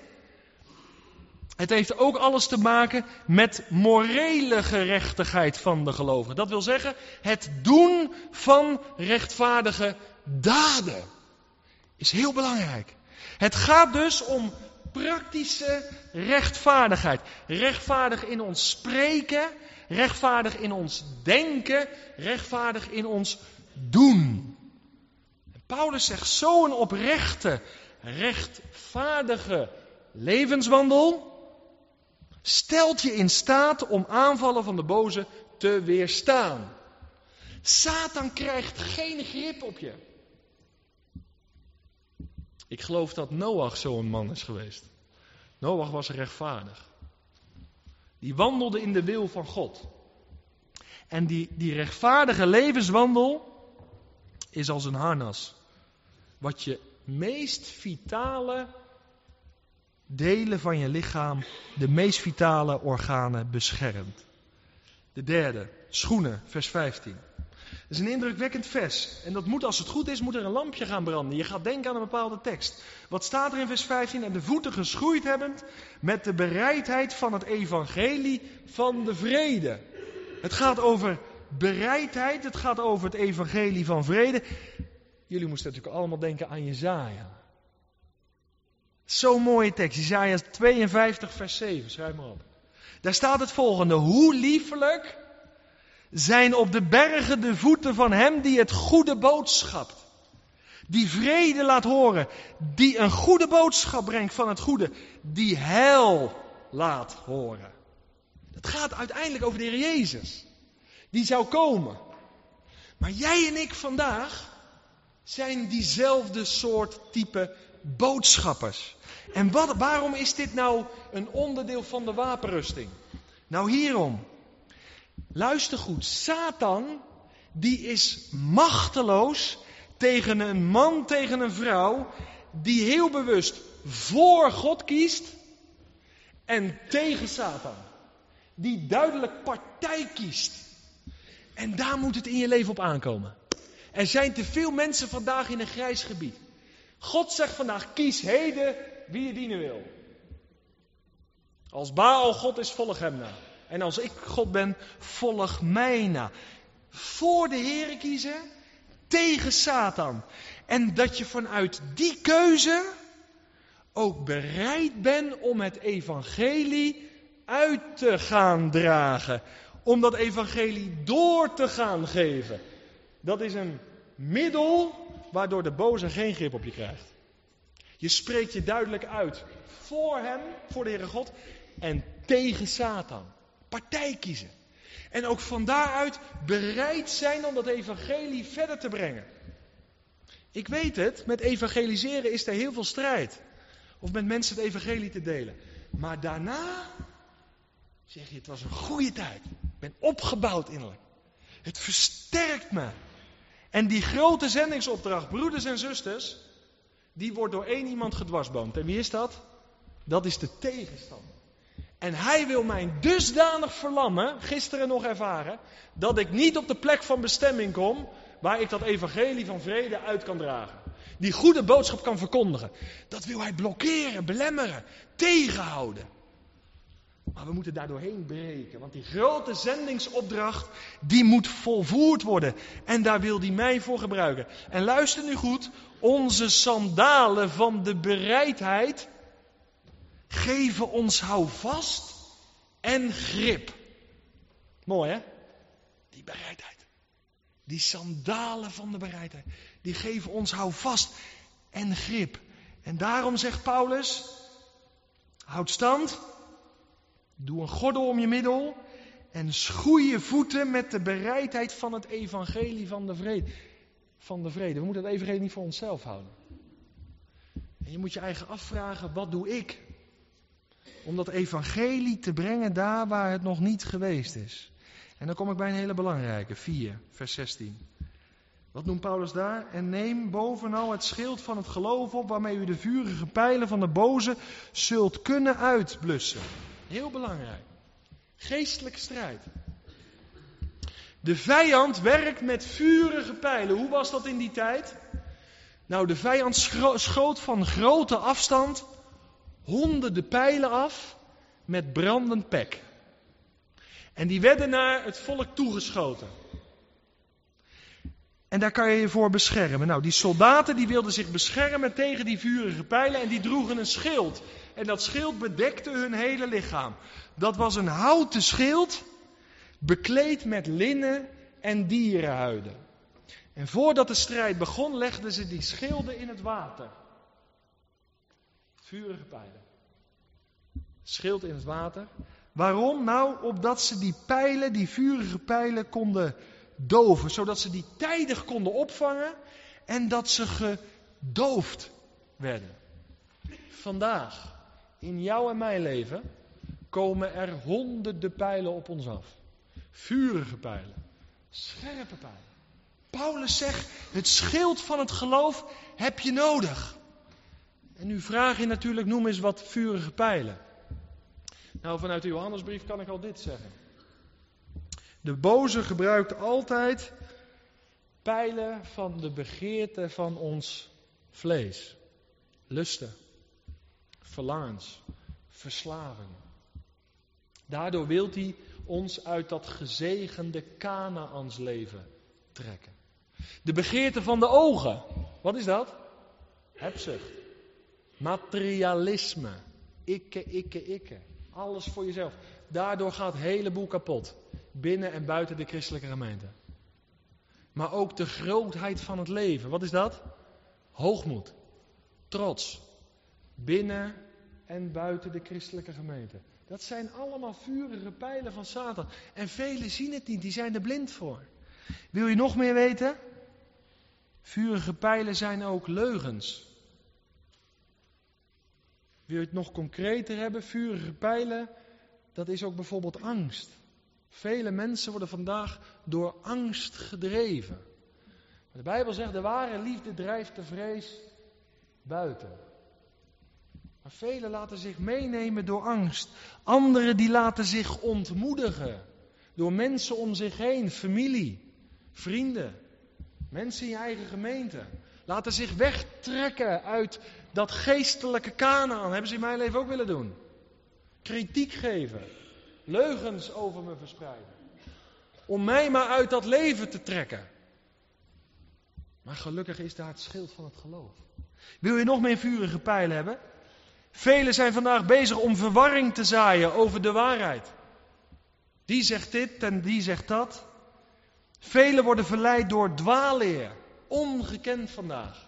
Het heeft ook alles te maken met morele gerechtigheid van de gelovigen. Dat wil zeggen, het doen van rechtvaardige daden is heel belangrijk. Het gaat dus om praktische rechtvaardigheid. Rechtvaardig in ons spreken, rechtvaardig in ons denken, rechtvaardig in ons doen. En Paulus zegt zo'n oprechte, rechtvaardige levenswandel stelt je in staat om aanvallen van de boze te weerstaan. Satan krijgt geen grip op je. Ik geloof dat Noach zo'n man is geweest. Noach was rechtvaardig. Die wandelde in de wil van God. En die, die rechtvaardige levenswandel is als een harnas. Wat je meest vitale delen van je lichaam, de meest vitale organen beschermt. De derde, schoenen, vers 15. Dat is een indrukwekkend vers. En dat moet, als het goed is, moet er een lampje gaan branden. Je gaat denken aan een bepaalde tekst. Wat staat er in vers 15? En de voeten geschroeid hebbend met de bereidheid van het evangelie van de vrede. Het gaat over bereidheid, het gaat over het evangelie van vrede. Jullie moesten natuurlijk allemaal denken aan Jezaja. Zo'n mooie tekst, Jezaja 52 vers 7, schrijf maar op. Daar staat het volgende, hoe liefelijk zijn op de bergen de voeten van hem die het goede boodschap, die vrede laat horen, die een goede boodschap brengt van het goede, die hel laat horen. Het gaat uiteindelijk over de Heer Jezus. Die zou komen. Maar jij en ik vandaag zijn diezelfde soort type boodschappers. En wat, waarom is dit nou een onderdeel van de wapenrusting? Nou hierom. Luister goed, Satan die is machteloos tegen een man, tegen een vrouw die heel bewust voor God kiest en tegen Satan. Die duidelijk partij kiest. En daar moet het in je leven op aankomen. Er zijn te veel mensen vandaag in een grijs gebied. God zegt vandaag, kies heden wie je dienen wil. Als Baal God is, volg hem na. En als ik God ben, volg mij na. Voor de Heer kiezen, tegen Satan. En dat je vanuit die keuze ook bereid bent om het evangelie uit te gaan dragen. Om dat evangelie door te gaan geven. Dat is een middel waardoor de boze geen grip op je krijgt. Je spreekt je duidelijk uit voor hem, voor de Heere God en tegen Satan partij kiezen. En ook van daaruit bereid zijn om dat evangelie verder te brengen. Ik weet het, met evangeliseren is er heel veel strijd. Of met mensen het evangelie te delen. Maar daarna zeg je, het was een goede tijd. Ik ben opgebouwd innerlijk. Het versterkt me. En die grote zendingsopdracht, broeders en zusters, die wordt door één iemand gedwarsboomd. En wie is dat? Dat is de tegenstander. En hij wil mij dusdanig verlammen, gisteren nog ervaren, dat ik niet op de plek van bestemming kom waar ik dat evangelie van vrede uit kan dragen. Die goede boodschap kan verkondigen. Dat wil hij blokkeren, belemmeren, tegenhouden. Maar we moeten daar doorheen breken, want die grote zendingsopdracht, die moet volvoerd worden. En daar wil hij mij voor gebruiken. En luister nu goed, onze sandalen van de bereidheid geven ons houvast en grip. Mooi hè? Die bereidheid. Die sandalen van de bereidheid. Die geven ons houvast en grip. En daarom zegt Paulus, houd stand, doe een gordel om je middel en schoei je voeten met de bereidheid van het evangelie van de vrede. Van de vrede. We moeten het evangelie niet voor onszelf houden. En je moet je eigen afvragen, wat doe ik om dat evangelie te brengen daar waar het nog niet geweest is. En dan kom ik bij een hele belangrijke, 4, vers 16. Wat noemt Paulus daar? En neem bovenal het schild van het geloof op, waarmee u de vurige pijlen van de boze zult kunnen uitblussen. Heel belangrijk. Geestelijke strijd. De vijand werkt met vurige pijlen. Hoe was dat in die tijd? Nou, de vijand schoot van grote afstand honderden pijlen af met brandend pek. En die werden naar het volk toegeschoten. En daar kan je je voor beschermen. Nou, die soldaten die wilden zich beschermen tegen die vurige pijlen en die droegen een schild. En dat schild bedekte hun hele lichaam. Dat was een houten schild, bekleed met linnen en dierenhuiden. En voordat de strijd begon, legden ze die schilden in het water. Vurige pijlen. Schild in het water. Waarom? Nou, opdat ze die pijlen, die vurige pijlen, konden doven. Zodat ze die tijdig konden opvangen en dat ze gedoofd werden. Vandaag, in jouw en mijn leven, komen er honderden pijlen op ons af. Vurige pijlen. Scherpe pijlen. Paulus zegt, het schild van het geloof heb je nodig. En nu vraag je natuurlijk, noem eens wat vurige pijlen. Nou, vanuit de Johannesbrief kan ik al dit zeggen. De boze gebruikt altijd pijlen van de begeerte van ons vlees. Lusten, verlangens, verslaving. Daardoor wilt hij ons uit dat gezegende Kanaans leven trekken. De begeerte van de ogen. Wat is dat? Hebzucht. Materialisme. Ikke, ikke, ikke. Alles voor jezelf. Daardoor gaat het hele boel kapot. Binnen en buiten de christelijke gemeente. Maar ook de grootheid van het leven. Wat is dat? Hoogmoed. Trots. Binnen en buiten de christelijke gemeente. Dat zijn allemaal vurige pijlen van Satan. En velen zien het niet, die zijn er blind voor. Wil je nog meer weten? Vurige pijlen zijn ook leugens. Wil je het nog concreter hebben? Vurige pijlen, dat is ook bijvoorbeeld angst. Vele mensen worden vandaag door angst gedreven. De Bijbel zegt, de ware liefde drijft de vrees buiten. Maar velen laten zich meenemen door angst. Anderen die laten zich ontmoedigen. Door mensen om zich heen, familie, vrienden, mensen in je eigen gemeente. Laten zich wegtrekken uit dat geestelijke Kanaan. Hebben ze in mijn leven ook willen doen. Kritiek geven. Leugens over me verspreiden. Om mij maar uit dat leven te trekken. Maar gelukkig is daar het schild van het geloof. Wil je nog meer vurige pijlen hebben? Velen zijn vandaag bezig om verwarring te zaaien over de waarheid. Die zegt dit en die zegt dat. Velen worden verleid door dwaalleer. Ongekend vandaag.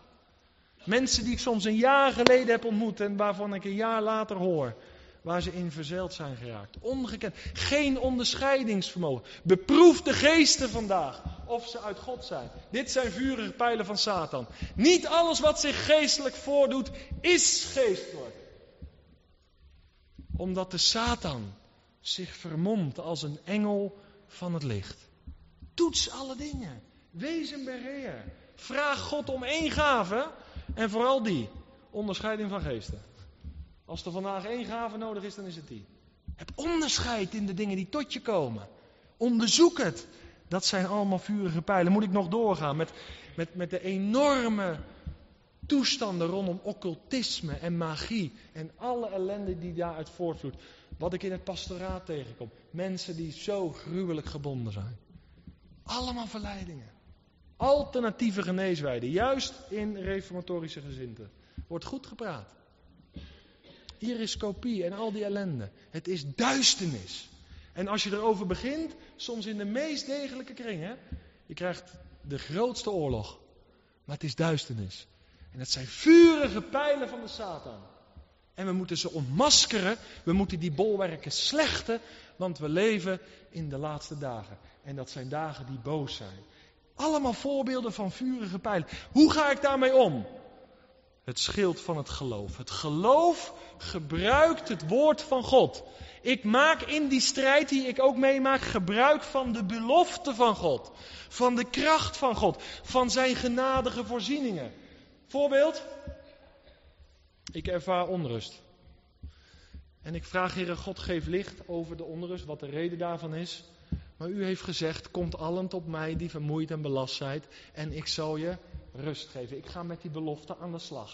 Mensen die ik soms een jaar geleden heb ontmoet en waarvan ik een jaar later hoor. Waar ze in verzeild zijn geraakt. Ongekend. Geen onderscheidingsvermogen. Beproef de geesten vandaag of ze uit God zijn. Dit zijn vurige pijlen van Satan. Niet alles wat zich geestelijk voordoet is geestelijk omdat de Satan zich vermomt als een engel van het licht. Toets alle dingen. Wees een beheer. Vraag God om één gave en vooral die. Onderscheiding van geesten. Als er vandaag één gave nodig is, dan is het die. Heb onderscheid in de dingen die tot je komen. Onderzoek het. Dat zijn allemaal vurige pijlen. Moet ik nog doorgaan met, met, met de enorme toestanden rondom occultisme en magie en alle ellende die daaruit voortvloeit. Wat ik in het pastoraat tegenkom. Mensen die zo gruwelijk gebonden zijn. Allemaal verleidingen. Alternatieve geneeswijden, juist in reformatorische gezinten. Wordt goed gepraat. Iriscopie en al die ellende. Het is duisternis. En als je erover begint, soms in de meest degelijke kringen, je krijgt de grootste oorlog. Maar het is duisternis. En het zijn vurige pijlen van de Satan. En we moeten ze ontmaskeren. We moeten die bolwerken slechten. Want we leven in de laatste dagen. En dat zijn dagen die boos zijn. Allemaal voorbeelden van vurige pijlen. Hoe ga ik daarmee om? Het schild van het geloof. Het geloof gebruikt het woord van God. Ik maak in die strijd die ik ook meemaak gebruik van de belofte van God. Van de kracht van God. Van zijn genadige voorzieningen. Voorbeeld. Ik ervaar onrust. En ik vraag, Heere God, geef licht over de onrust, wat de reden daarvan is. Maar u heeft gezegd, komt allen tot mij die vermoeid en belast zijt en ik zal je rust geven. Ik ga met die belofte aan de slag.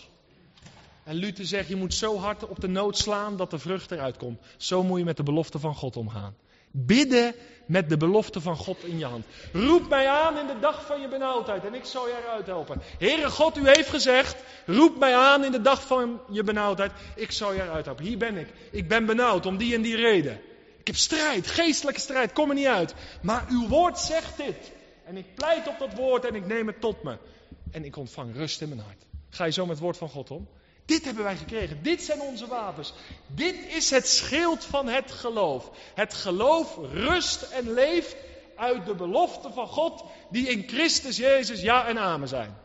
En Luther zegt, je moet zo hard op de nood slaan dat de vrucht eruit komt. Zo moet je met de belofte van God omgaan. Bidden met de belofte van God in je hand. Roep mij aan in de dag van je benauwdheid en ik zal je eruit helpen. Heere God, u heeft gezegd, roep mij aan in de dag van je benauwdheid, ik zal je eruit helpen. Hier ben ik. Ik ben benauwd om die en die reden. Ik heb strijd, geestelijke strijd, kom er niet uit. Maar uw woord zegt dit. En ik pleit op dat woord en ik neem het tot me. En ik ontvang rust in mijn hart. Ga je zo met het woord van God om? Dit hebben wij gekregen. Dit zijn onze wapens. Dit is het schild van het geloof. Het geloof rust en leeft uit de belofte van God die in Christus Jezus ja en amen zijn.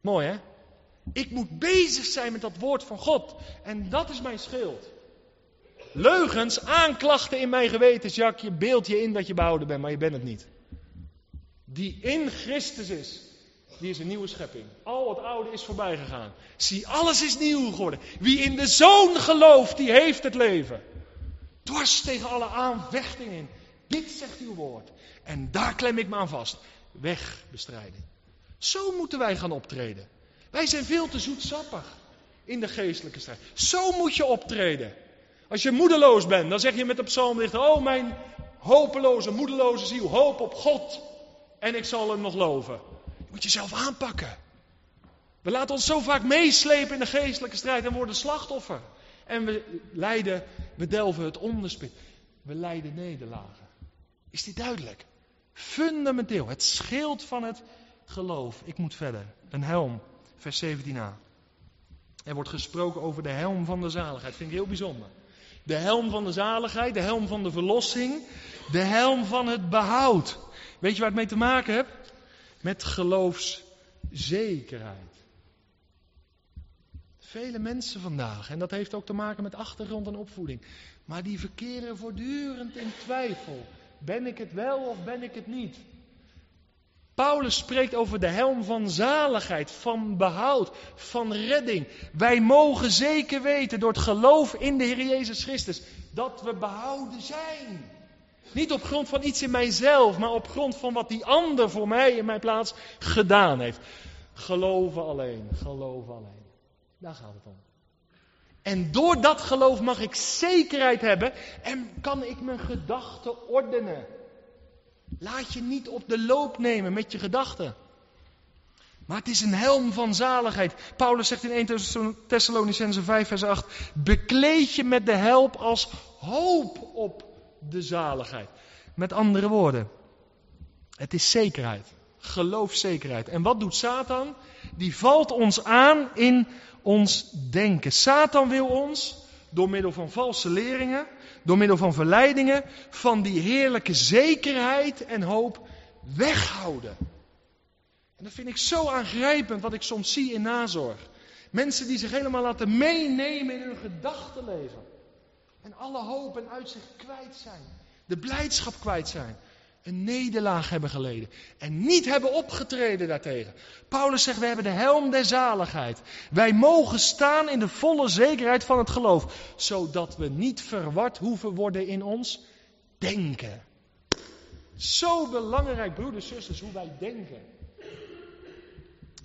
Mooi hè? Ik moet bezig zijn met dat woord van God. En dat is mijn schild. Leugens, aanklachten in mijn geweten, Jacques, je beeld je in dat je behouden bent, maar je bent het niet. Die in Christus is, die is een nieuwe schepping. Al het oude is voorbij gegaan. Zie, alles is nieuw geworden. Wie in de zoon gelooft, die heeft het leven. Dwars tegen alle aanvechtingen in. Dit zegt uw woord. En daar klem ik me aan vast. wegbestrijding. Zo moeten wij gaan optreden. Wij zijn veel te zoetsappig in de geestelijke strijd. Zo moet je optreden. Als je moedeloos bent, dan zeg je met de psalmdichter: Oh, mijn hopeloze, moedeloze ziel, hoop op God. En ik zal hem nog loven. Je moet jezelf aanpakken. We laten ons zo vaak meeslepen in de geestelijke strijd en worden slachtoffer. En we lijden, we delven het onderspit. We lijden nederlagen. Is dit duidelijk? Fundamenteel. Het schild van het geloof. Ik moet verder. Een helm. Vers 17a. Er wordt gesproken over de helm van de zaligheid. Vind ik heel bijzonder. De helm van de zaligheid, de helm van de verlossing, de helm van het behoud. Weet je waar het mee te maken heeft? Met geloofszekerheid. Vele mensen vandaag, en dat heeft ook te maken met achtergrond en opvoeding, maar die verkeren voortdurend in twijfel. Ben ik het wel of ben ik het niet? Paulus spreekt over de helm van zaligheid, van behoud, van redding. Wij mogen zeker weten door het geloof in de Heer Jezus Christus dat we behouden zijn. Niet op grond van iets in mijzelf, maar op grond van wat die ander voor mij in mijn plaats gedaan heeft. Geloven alleen, geloven alleen. Daar gaat het om. En door dat geloof mag ik zekerheid hebben en kan ik mijn gedachten ordenen. Laat je niet op de loop nemen met je gedachten. Maar het is een helm van zaligheid. Paulus zegt in 1 Thessalonicense 5 vers 8. Bekleed je met de help als hoop op de zaligheid. Met andere woorden. Het is zekerheid. Geloofzekerheid. En wat doet Satan? Die valt ons aan in ons denken. Satan wil ons door middel van valse leringen, door middel van verleidingen, van die heerlijke zekerheid en hoop weghouden. En dat vind ik zo aangrijpend wat ik soms zie in nazorg. Mensen die zich helemaal laten meenemen in hun gedachtenleven. En alle hoop en uitzicht kwijt zijn. De blijdschap kwijt zijn een nederlaag hebben geleden en niet hebben opgetreden daartegen. Paulus zegt, we hebben de helm der zaligheid. Wij mogen staan in de volle zekerheid van het geloof, zodat we niet verward hoeven worden in ons denken. Zo belangrijk, broeders zusters, hoe wij denken.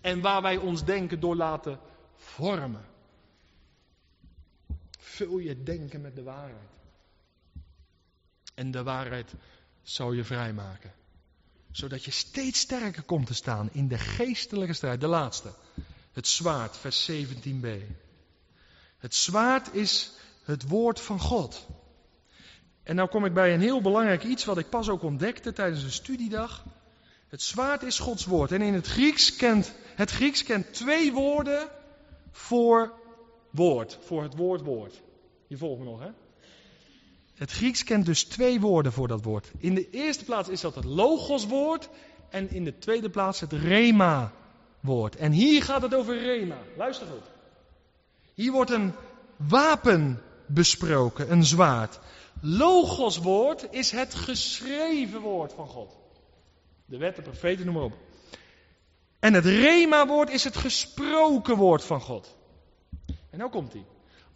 En waar wij ons denken door laten vormen. Vul je denken met de waarheid. En de waarheid zal je vrijmaken. Zodat je steeds sterker komt te staan in de geestelijke strijd. De laatste. Het zwaard, vers 17b. Het zwaard is het woord van God. En nou kom ik bij een heel belangrijk iets wat ik pas ook ontdekte tijdens een studiedag. Het zwaard is Gods woord. En in het Grieks kent, het Grieks kent twee woorden voor woord. Voor het woord woord. Je volgt me nog, hè? Het Grieks kent dus twee woorden voor dat woord. In de eerste plaats is dat het logoswoord en in de tweede plaats het rema-woord. En hier gaat het over rema. Luister goed. Hier wordt een wapen besproken, een zwaard. Logoswoord is het geschreven woord van God. De wet, de profeten, noem maar op. En het rema-woord is het gesproken woord van God. En nou komt hij.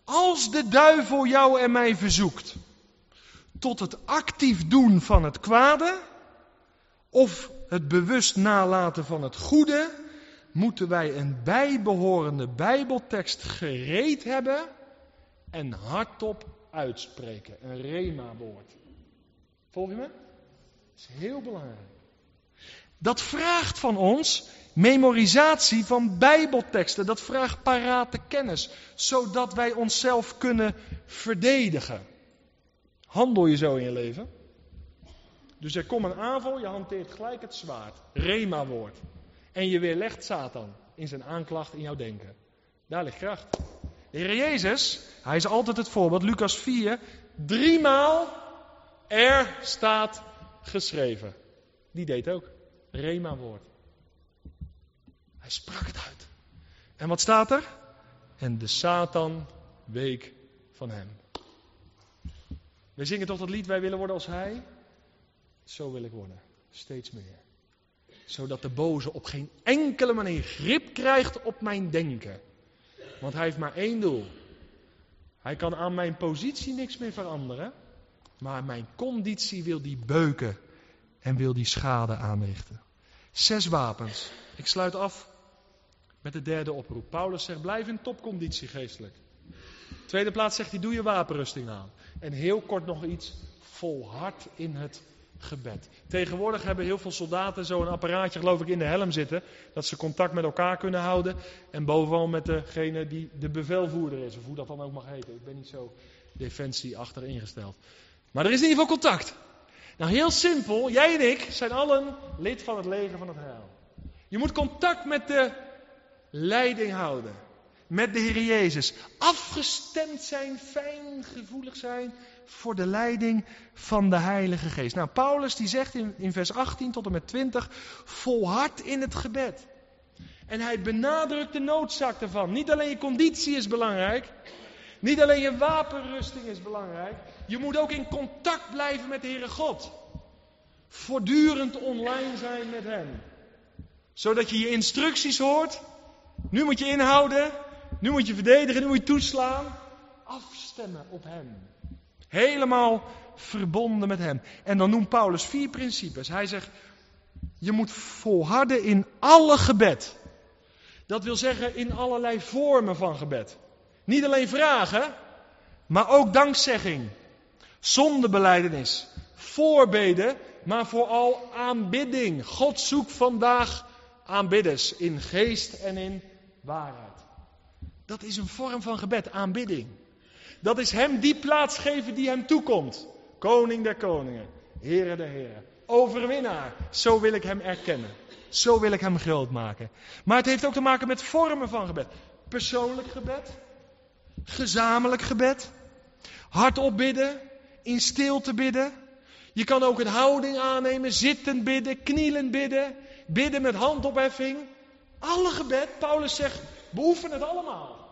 Als de duivel jou en mij verzoekt tot het actief doen van het kwade of het bewust nalaten van het goede, moeten wij een bijbehorende Bijbeltekst gereed hebben en hardop uitspreken. Een rema-woord. Volg je me? Dat is heel belangrijk. Dat vraagt van ons memorisatie van Bijbelteksten. Dat vraagt parate kennis, zodat wij onszelf kunnen verdedigen. Handel je zo in je leven? Dus er komt een aanval, je hanteert gelijk het zwaard. Rema-woord. En je weerlegt Satan in zijn aanklacht in jouw denken. Daar ligt kracht. De Heer Jezus, hij is altijd het voorbeeld. Lucas 4, driemaal er staat geschreven. Die deed ook. Rema-woord. Hij sprak het uit. En wat staat er? En de Satan week van hem. We zingen toch dat lied, wij willen worden als Hij? Zo wil ik worden, steeds meer. Zodat de boze op geen enkele manier grip krijgt op mijn denken. Want hij heeft maar één doel. Hij kan aan mijn positie niks meer veranderen. Maar mijn conditie wil die beuken en wil die schade aanrichten. Zes wapens. Ik sluit af met de derde oproep. Paulus zegt: blijf in topconditie geestelijk. Tweede plaats zegt hij: doe je wapenrusting aan. En heel kort nog iets: volhard in het gebed. Tegenwoordig hebben heel veel soldaten zo'n apparaatje, geloof ik, in de helm zitten. Dat ze contact met elkaar kunnen houden. En bovenal met degene die de bevelvoerder is, of hoe dat dan ook mag heten. Ik ben niet zo defensie achter ingesteld. Maar er is in ieder geval contact. Nou, heel simpel. Jij en ik zijn allen lid van het leger van het heil. Je moet contact met de leiding houden. Met de Heer Jezus. Afgestemd zijn, fijn, gevoelig zijn voor de leiding van de Heilige Geest. Nou, Paulus die zegt in, in vers 18 tot en met 20, volhard in het gebed. En hij benadrukt de noodzaak ervan. Niet alleen je conditie is belangrijk, niet alleen je wapenrusting is belangrijk, je moet ook in contact blijven met de Heere God. Voortdurend online zijn met Hem. Zodat je je instructies hoort. Nu moet je inhouden. Nu moet je verdedigen. Nu moet je toeslaan. Afstemmen op Hem. Helemaal verbonden met Hem. En dan noemt Paulus vier principes. Hij zegt, je moet volharden in alle gebed. Dat wil zeggen in allerlei vormen van gebed. Niet alleen vragen, maar ook dankzegging, zondebeleidenis, voorbeden, maar vooral aanbidding. God zoekt vandaag aanbidders in geest en in waarheid. Dat is een vorm van gebed, aanbidding. Dat is hem die plaats geven die hem toekomt. Koning der koningen, Heere der heren, overwinnaar. Zo wil ik hem erkennen. Zo wil ik hem groot maken. Maar het heeft ook te maken met vormen van gebed. Persoonlijk gebed, gezamenlijk gebed, hardop bidden, in stilte bidden. Je kan ook een houding aannemen, zittend bidden, knielend bidden, bidden met handopheffing. Alle gebed, Paulus zegt, beoefen het allemaal.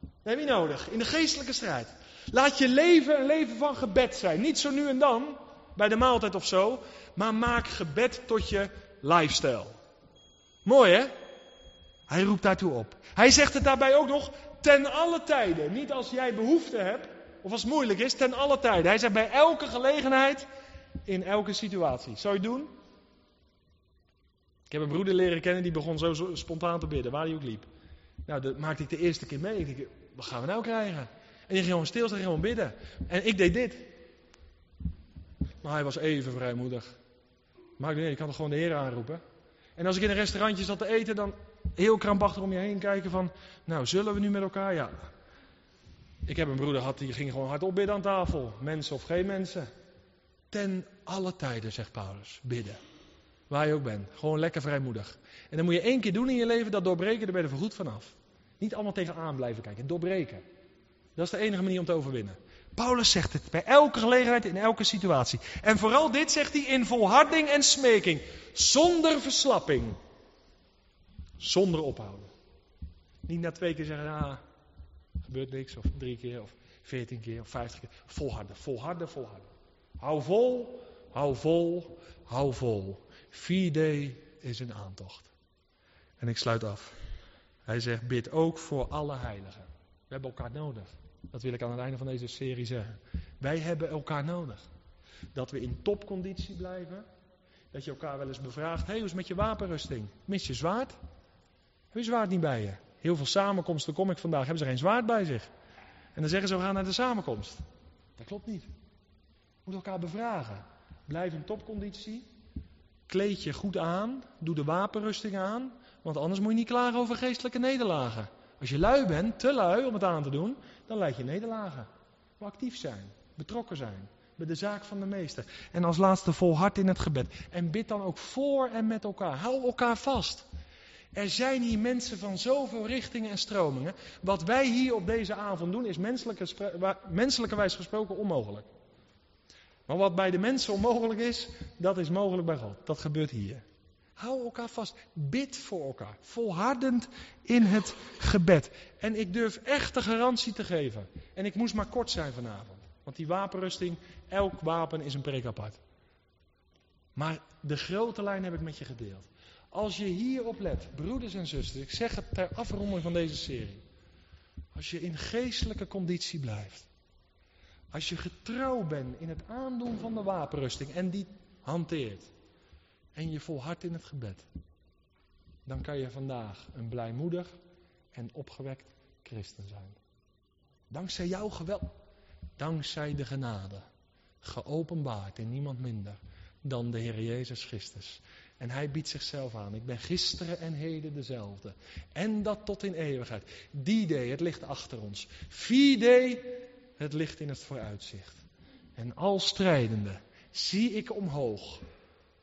Dat heb je nodig in de geestelijke strijd. Laat je leven een leven van gebed zijn. Niet zo nu en dan, bij de maaltijd of zo, maar maak gebed tot je lifestyle. Mooi hè? Hij roept daartoe op. Hij zegt het daarbij ook nog ten alle tijden. Niet als jij behoefte hebt of als het moeilijk is, ten alle tijden. Hij zegt bij elke gelegenheid, in elke situatie. Zou je doen? Ik heb een broeder leren kennen die begon zo spontaan te bidden, waar hij ook liep. Nou, dat maakte ik de eerste keer mee. Ik dacht, wat gaan we nou krijgen? En je ging gewoon stil, ging gewoon bidden. En ik deed dit. Maar hij was even vrijmoedig. Maar nee, je kan toch gewoon de Heer aanroepen. En als ik in een restaurantje zat te eten, dan heel krampachtig om je heen kijken van, nou, zullen we nu met elkaar? Ja. Ik heb een broeder gehad, die ging gewoon hard bidden aan tafel. Mensen of geen mensen. Ten alle tijden, zegt Paulus, bidden. Waar je ook bent. Gewoon lekker vrijmoedig. En dan moet je één keer doen in je leven, dat doorbreken, daar ben je er voorgoed vanaf. Niet allemaal tegenaan blijven kijken, doorbreken. Dat is de enige manier om te overwinnen. Paulus zegt het bij elke gelegenheid, in elke situatie. En vooral dit zegt hij in volharding en smeking. Zonder verslapping. Zonder ophouden. Niet na twee keer zeggen, ah, gebeurt niks. Of drie keer, of veertien keer, of vijftig keer. Volharden, volharden, volharden. Hou vol, hou vol, hou vol. Fide is een aantocht. En ik sluit af. Hij zegt, bid ook voor alle heiligen. We hebben elkaar nodig. Dat wil ik aan het einde van deze serie zeggen. Wij hebben elkaar nodig. Dat we in topconditie blijven. Dat je elkaar wel eens bevraagt. Hé, hey, hoe is het met je wapenrusting? Mis je zwaard? Heb je zwaard niet bij je? Heel veel samenkomsten kom ik vandaag. Hebben ze geen zwaard bij zich? En dan zeggen ze, we gaan naar de samenkomst. Dat klopt niet. We moeten elkaar bevragen. Blijf in topconditie. Kleed je goed aan. Doe de wapenrusting aan. Want anders moet je niet klagen over geestelijke nederlagen. Als je lui bent, te lui om het aan te doen, dan leid je nederlagen. Maar actief zijn, betrokken zijn bij de zaak van de meester. En als laatste volhard in het gebed. En bid dan ook voor en met elkaar. Hou elkaar vast. Er zijn hier mensen van zoveel richtingen en stromingen. Wat wij hier op deze avond doen is menselijke, menselijkerwijs gesproken onmogelijk. Maar wat bij de mensen onmogelijk is, dat is mogelijk bij God. Dat gebeurt hier. Hou elkaar vast. Bid voor elkaar. Volhardend in het gebed. En ik durf echt de garantie te geven. En ik moest maar kort zijn vanavond. Want die wapenrusting, elk wapen is een preek apart. Maar de grote lijn heb ik met je gedeeld. Als je hierop let, broeders en zusters, ik zeg het ter afronding van deze serie. Als je in geestelijke conditie blijft. Als je getrouw bent in het aandoen van de wapenrusting en die hanteert en je volhardt in het gebed, dan kan je vandaag een blijmoedig en opgewekt christen zijn. Dankzij jouw geweld, dankzij de genade, geopenbaard in niemand minder dan de Heer Jezus Christus. En hij biedt zichzelf aan. Ik ben gisteren en heden dezelfde. En dat tot in eeuwigheid. Die day, het ligt achter ons. Fide, het ligt in het vooruitzicht. En al strijdende zie ik omhoog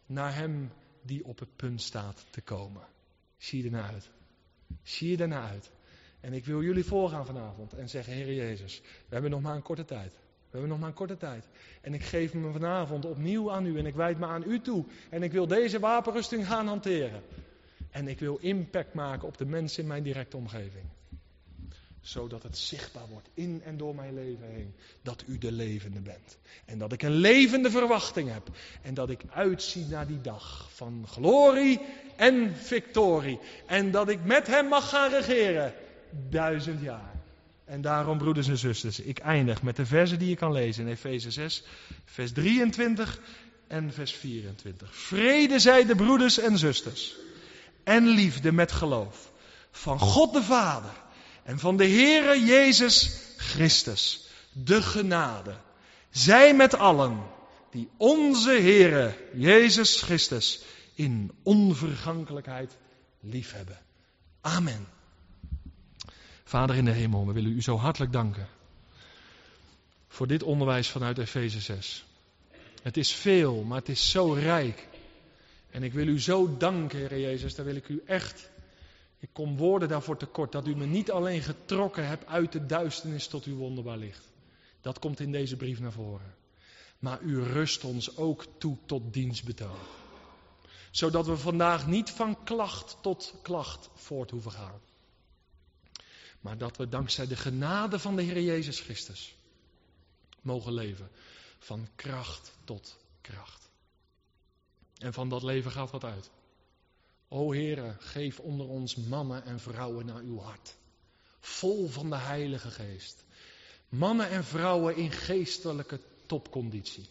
naar hem die op het punt staat te komen. Zie je ernaar uit. Zie je ernaar uit. En ik wil jullie voorgaan vanavond en zeggen, Heer Jezus, we hebben nog maar een korte tijd. We hebben nog maar een korte tijd. En ik geef me vanavond opnieuw aan u en ik wijd me aan u toe. En ik wil deze wapenrusting gaan hanteren. En ik wil impact maken op de mensen in mijn directe omgeving. Zodat het zichtbaar wordt in en door mijn leven heen. Dat u de levende bent. En dat ik een levende verwachting heb. En dat ik uitzie naar die dag van glorie en victorie. En dat ik met hem mag gaan regeren. Duizend jaar. En daarom, broeders en zusters, ik eindig met de versen die je kan lezen in Efeze 6, vers 23 en vers 24. Vrede zij de broeders en zusters en liefde met geloof van God de Vader en van de Heere Jezus Christus, de genade. Zij met allen die onze Heere Jezus Christus in onvergankelijkheid liefhebben. Amen. Vader in de hemel, we willen u zo hartelijk danken voor dit onderwijs vanuit Efeze 6. Het is veel, maar het is zo rijk. En ik wil u zo danken, Heer Jezus, daar wil ik u echt. Ik kom woorden daarvoor tekort dat u me niet alleen getrokken hebt uit de duisternis tot uw wonderbaar licht. Dat komt in deze brief naar voren. Maar u rust ons ook toe tot dienstbetoon. Zodat we vandaag niet van klacht tot klacht voort hoeven gaan. Maar dat we dankzij de genade van de Heer Jezus Christus mogen leven. Van kracht tot kracht. En van dat leven gaat wat uit. O Heere, geef onder ons mannen en vrouwen naar uw hart. Vol van de Heilige Geest. Mannen en vrouwen in geestelijke topconditie.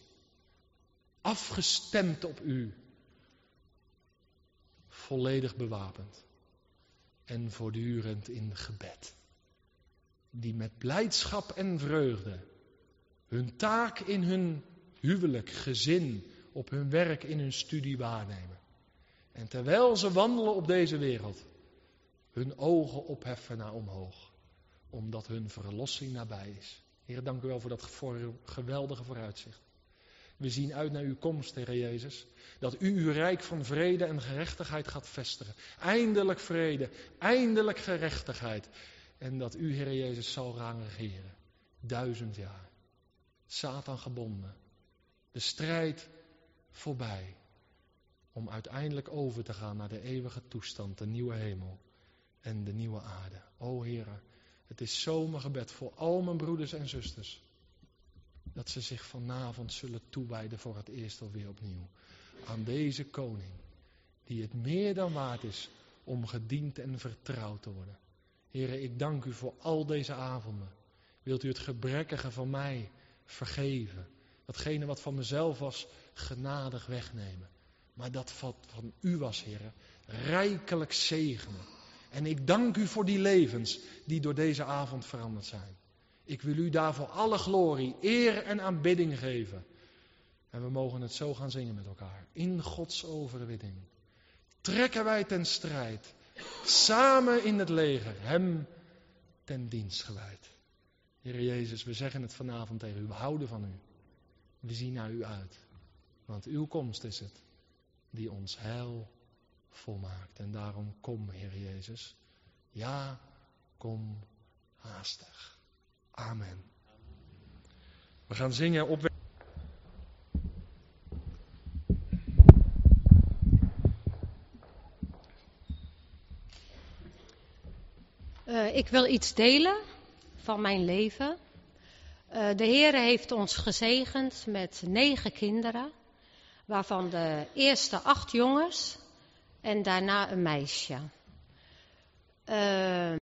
Afgestemd op u. Volledig bewapend. En voortdurend in gebed die met blijdschap en vreugde hun taak in hun huwelijk, gezin, op hun werk, in hun studie waarnemen. En terwijl ze wandelen op deze wereld, hun ogen opheffen naar omhoog, omdat hun verlossing nabij is. Heer, dank u wel voor dat geweldige vooruitzicht. We zien uit naar uw komst, Heer Jezus. Dat u uw rijk van vrede en gerechtigheid gaat vestigen. Eindelijk vrede, eindelijk gerechtigheid. En dat u, Heer Jezus, zal gaan regeren. Duizend jaar. Satan gebonden. De strijd voorbij. Om uiteindelijk over te gaan naar de eeuwige toestand, de nieuwe hemel en de nieuwe aarde. O Heer, het is zo mijn gebed voor al mijn broeders en zusters. Dat ze zich vanavond zullen toewijden voor het eerst alweer opnieuw. Aan deze koning. Die het meer dan waard is om gediend en vertrouwd te worden. Heren, ik dank u voor al deze avonden. Wilt u het gebrekkige van mij vergeven? Datgene wat van mezelf was, genadig wegnemen. Maar dat wat van u was, heren, rijkelijk zegenen. En ik dank u voor die levens die door deze avond veranderd zijn. Ik wil u daarvoor alle glorie, eer en aanbidding geven. En we mogen het zo gaan zingen met elkaar. In Gods overwinning. Trekken wij ten strijd. Samen in het leger, hem ten dienst gewijd. Heer Jezus, we zeggen het vanavond tegen u. We houden van u. We zien naar u uit. Want uw komst is het die ons heil volmaakt. En daarom kom, Heer Jezus. Ja, kom haastig. Amen. We gaan zingen op. Uh, ik wil iets delen van mijn leven. Uh, de Heer heeft ons gezegend met negen kinderen, waarvan de eerste acht jongens en daarna een meisje. Uh,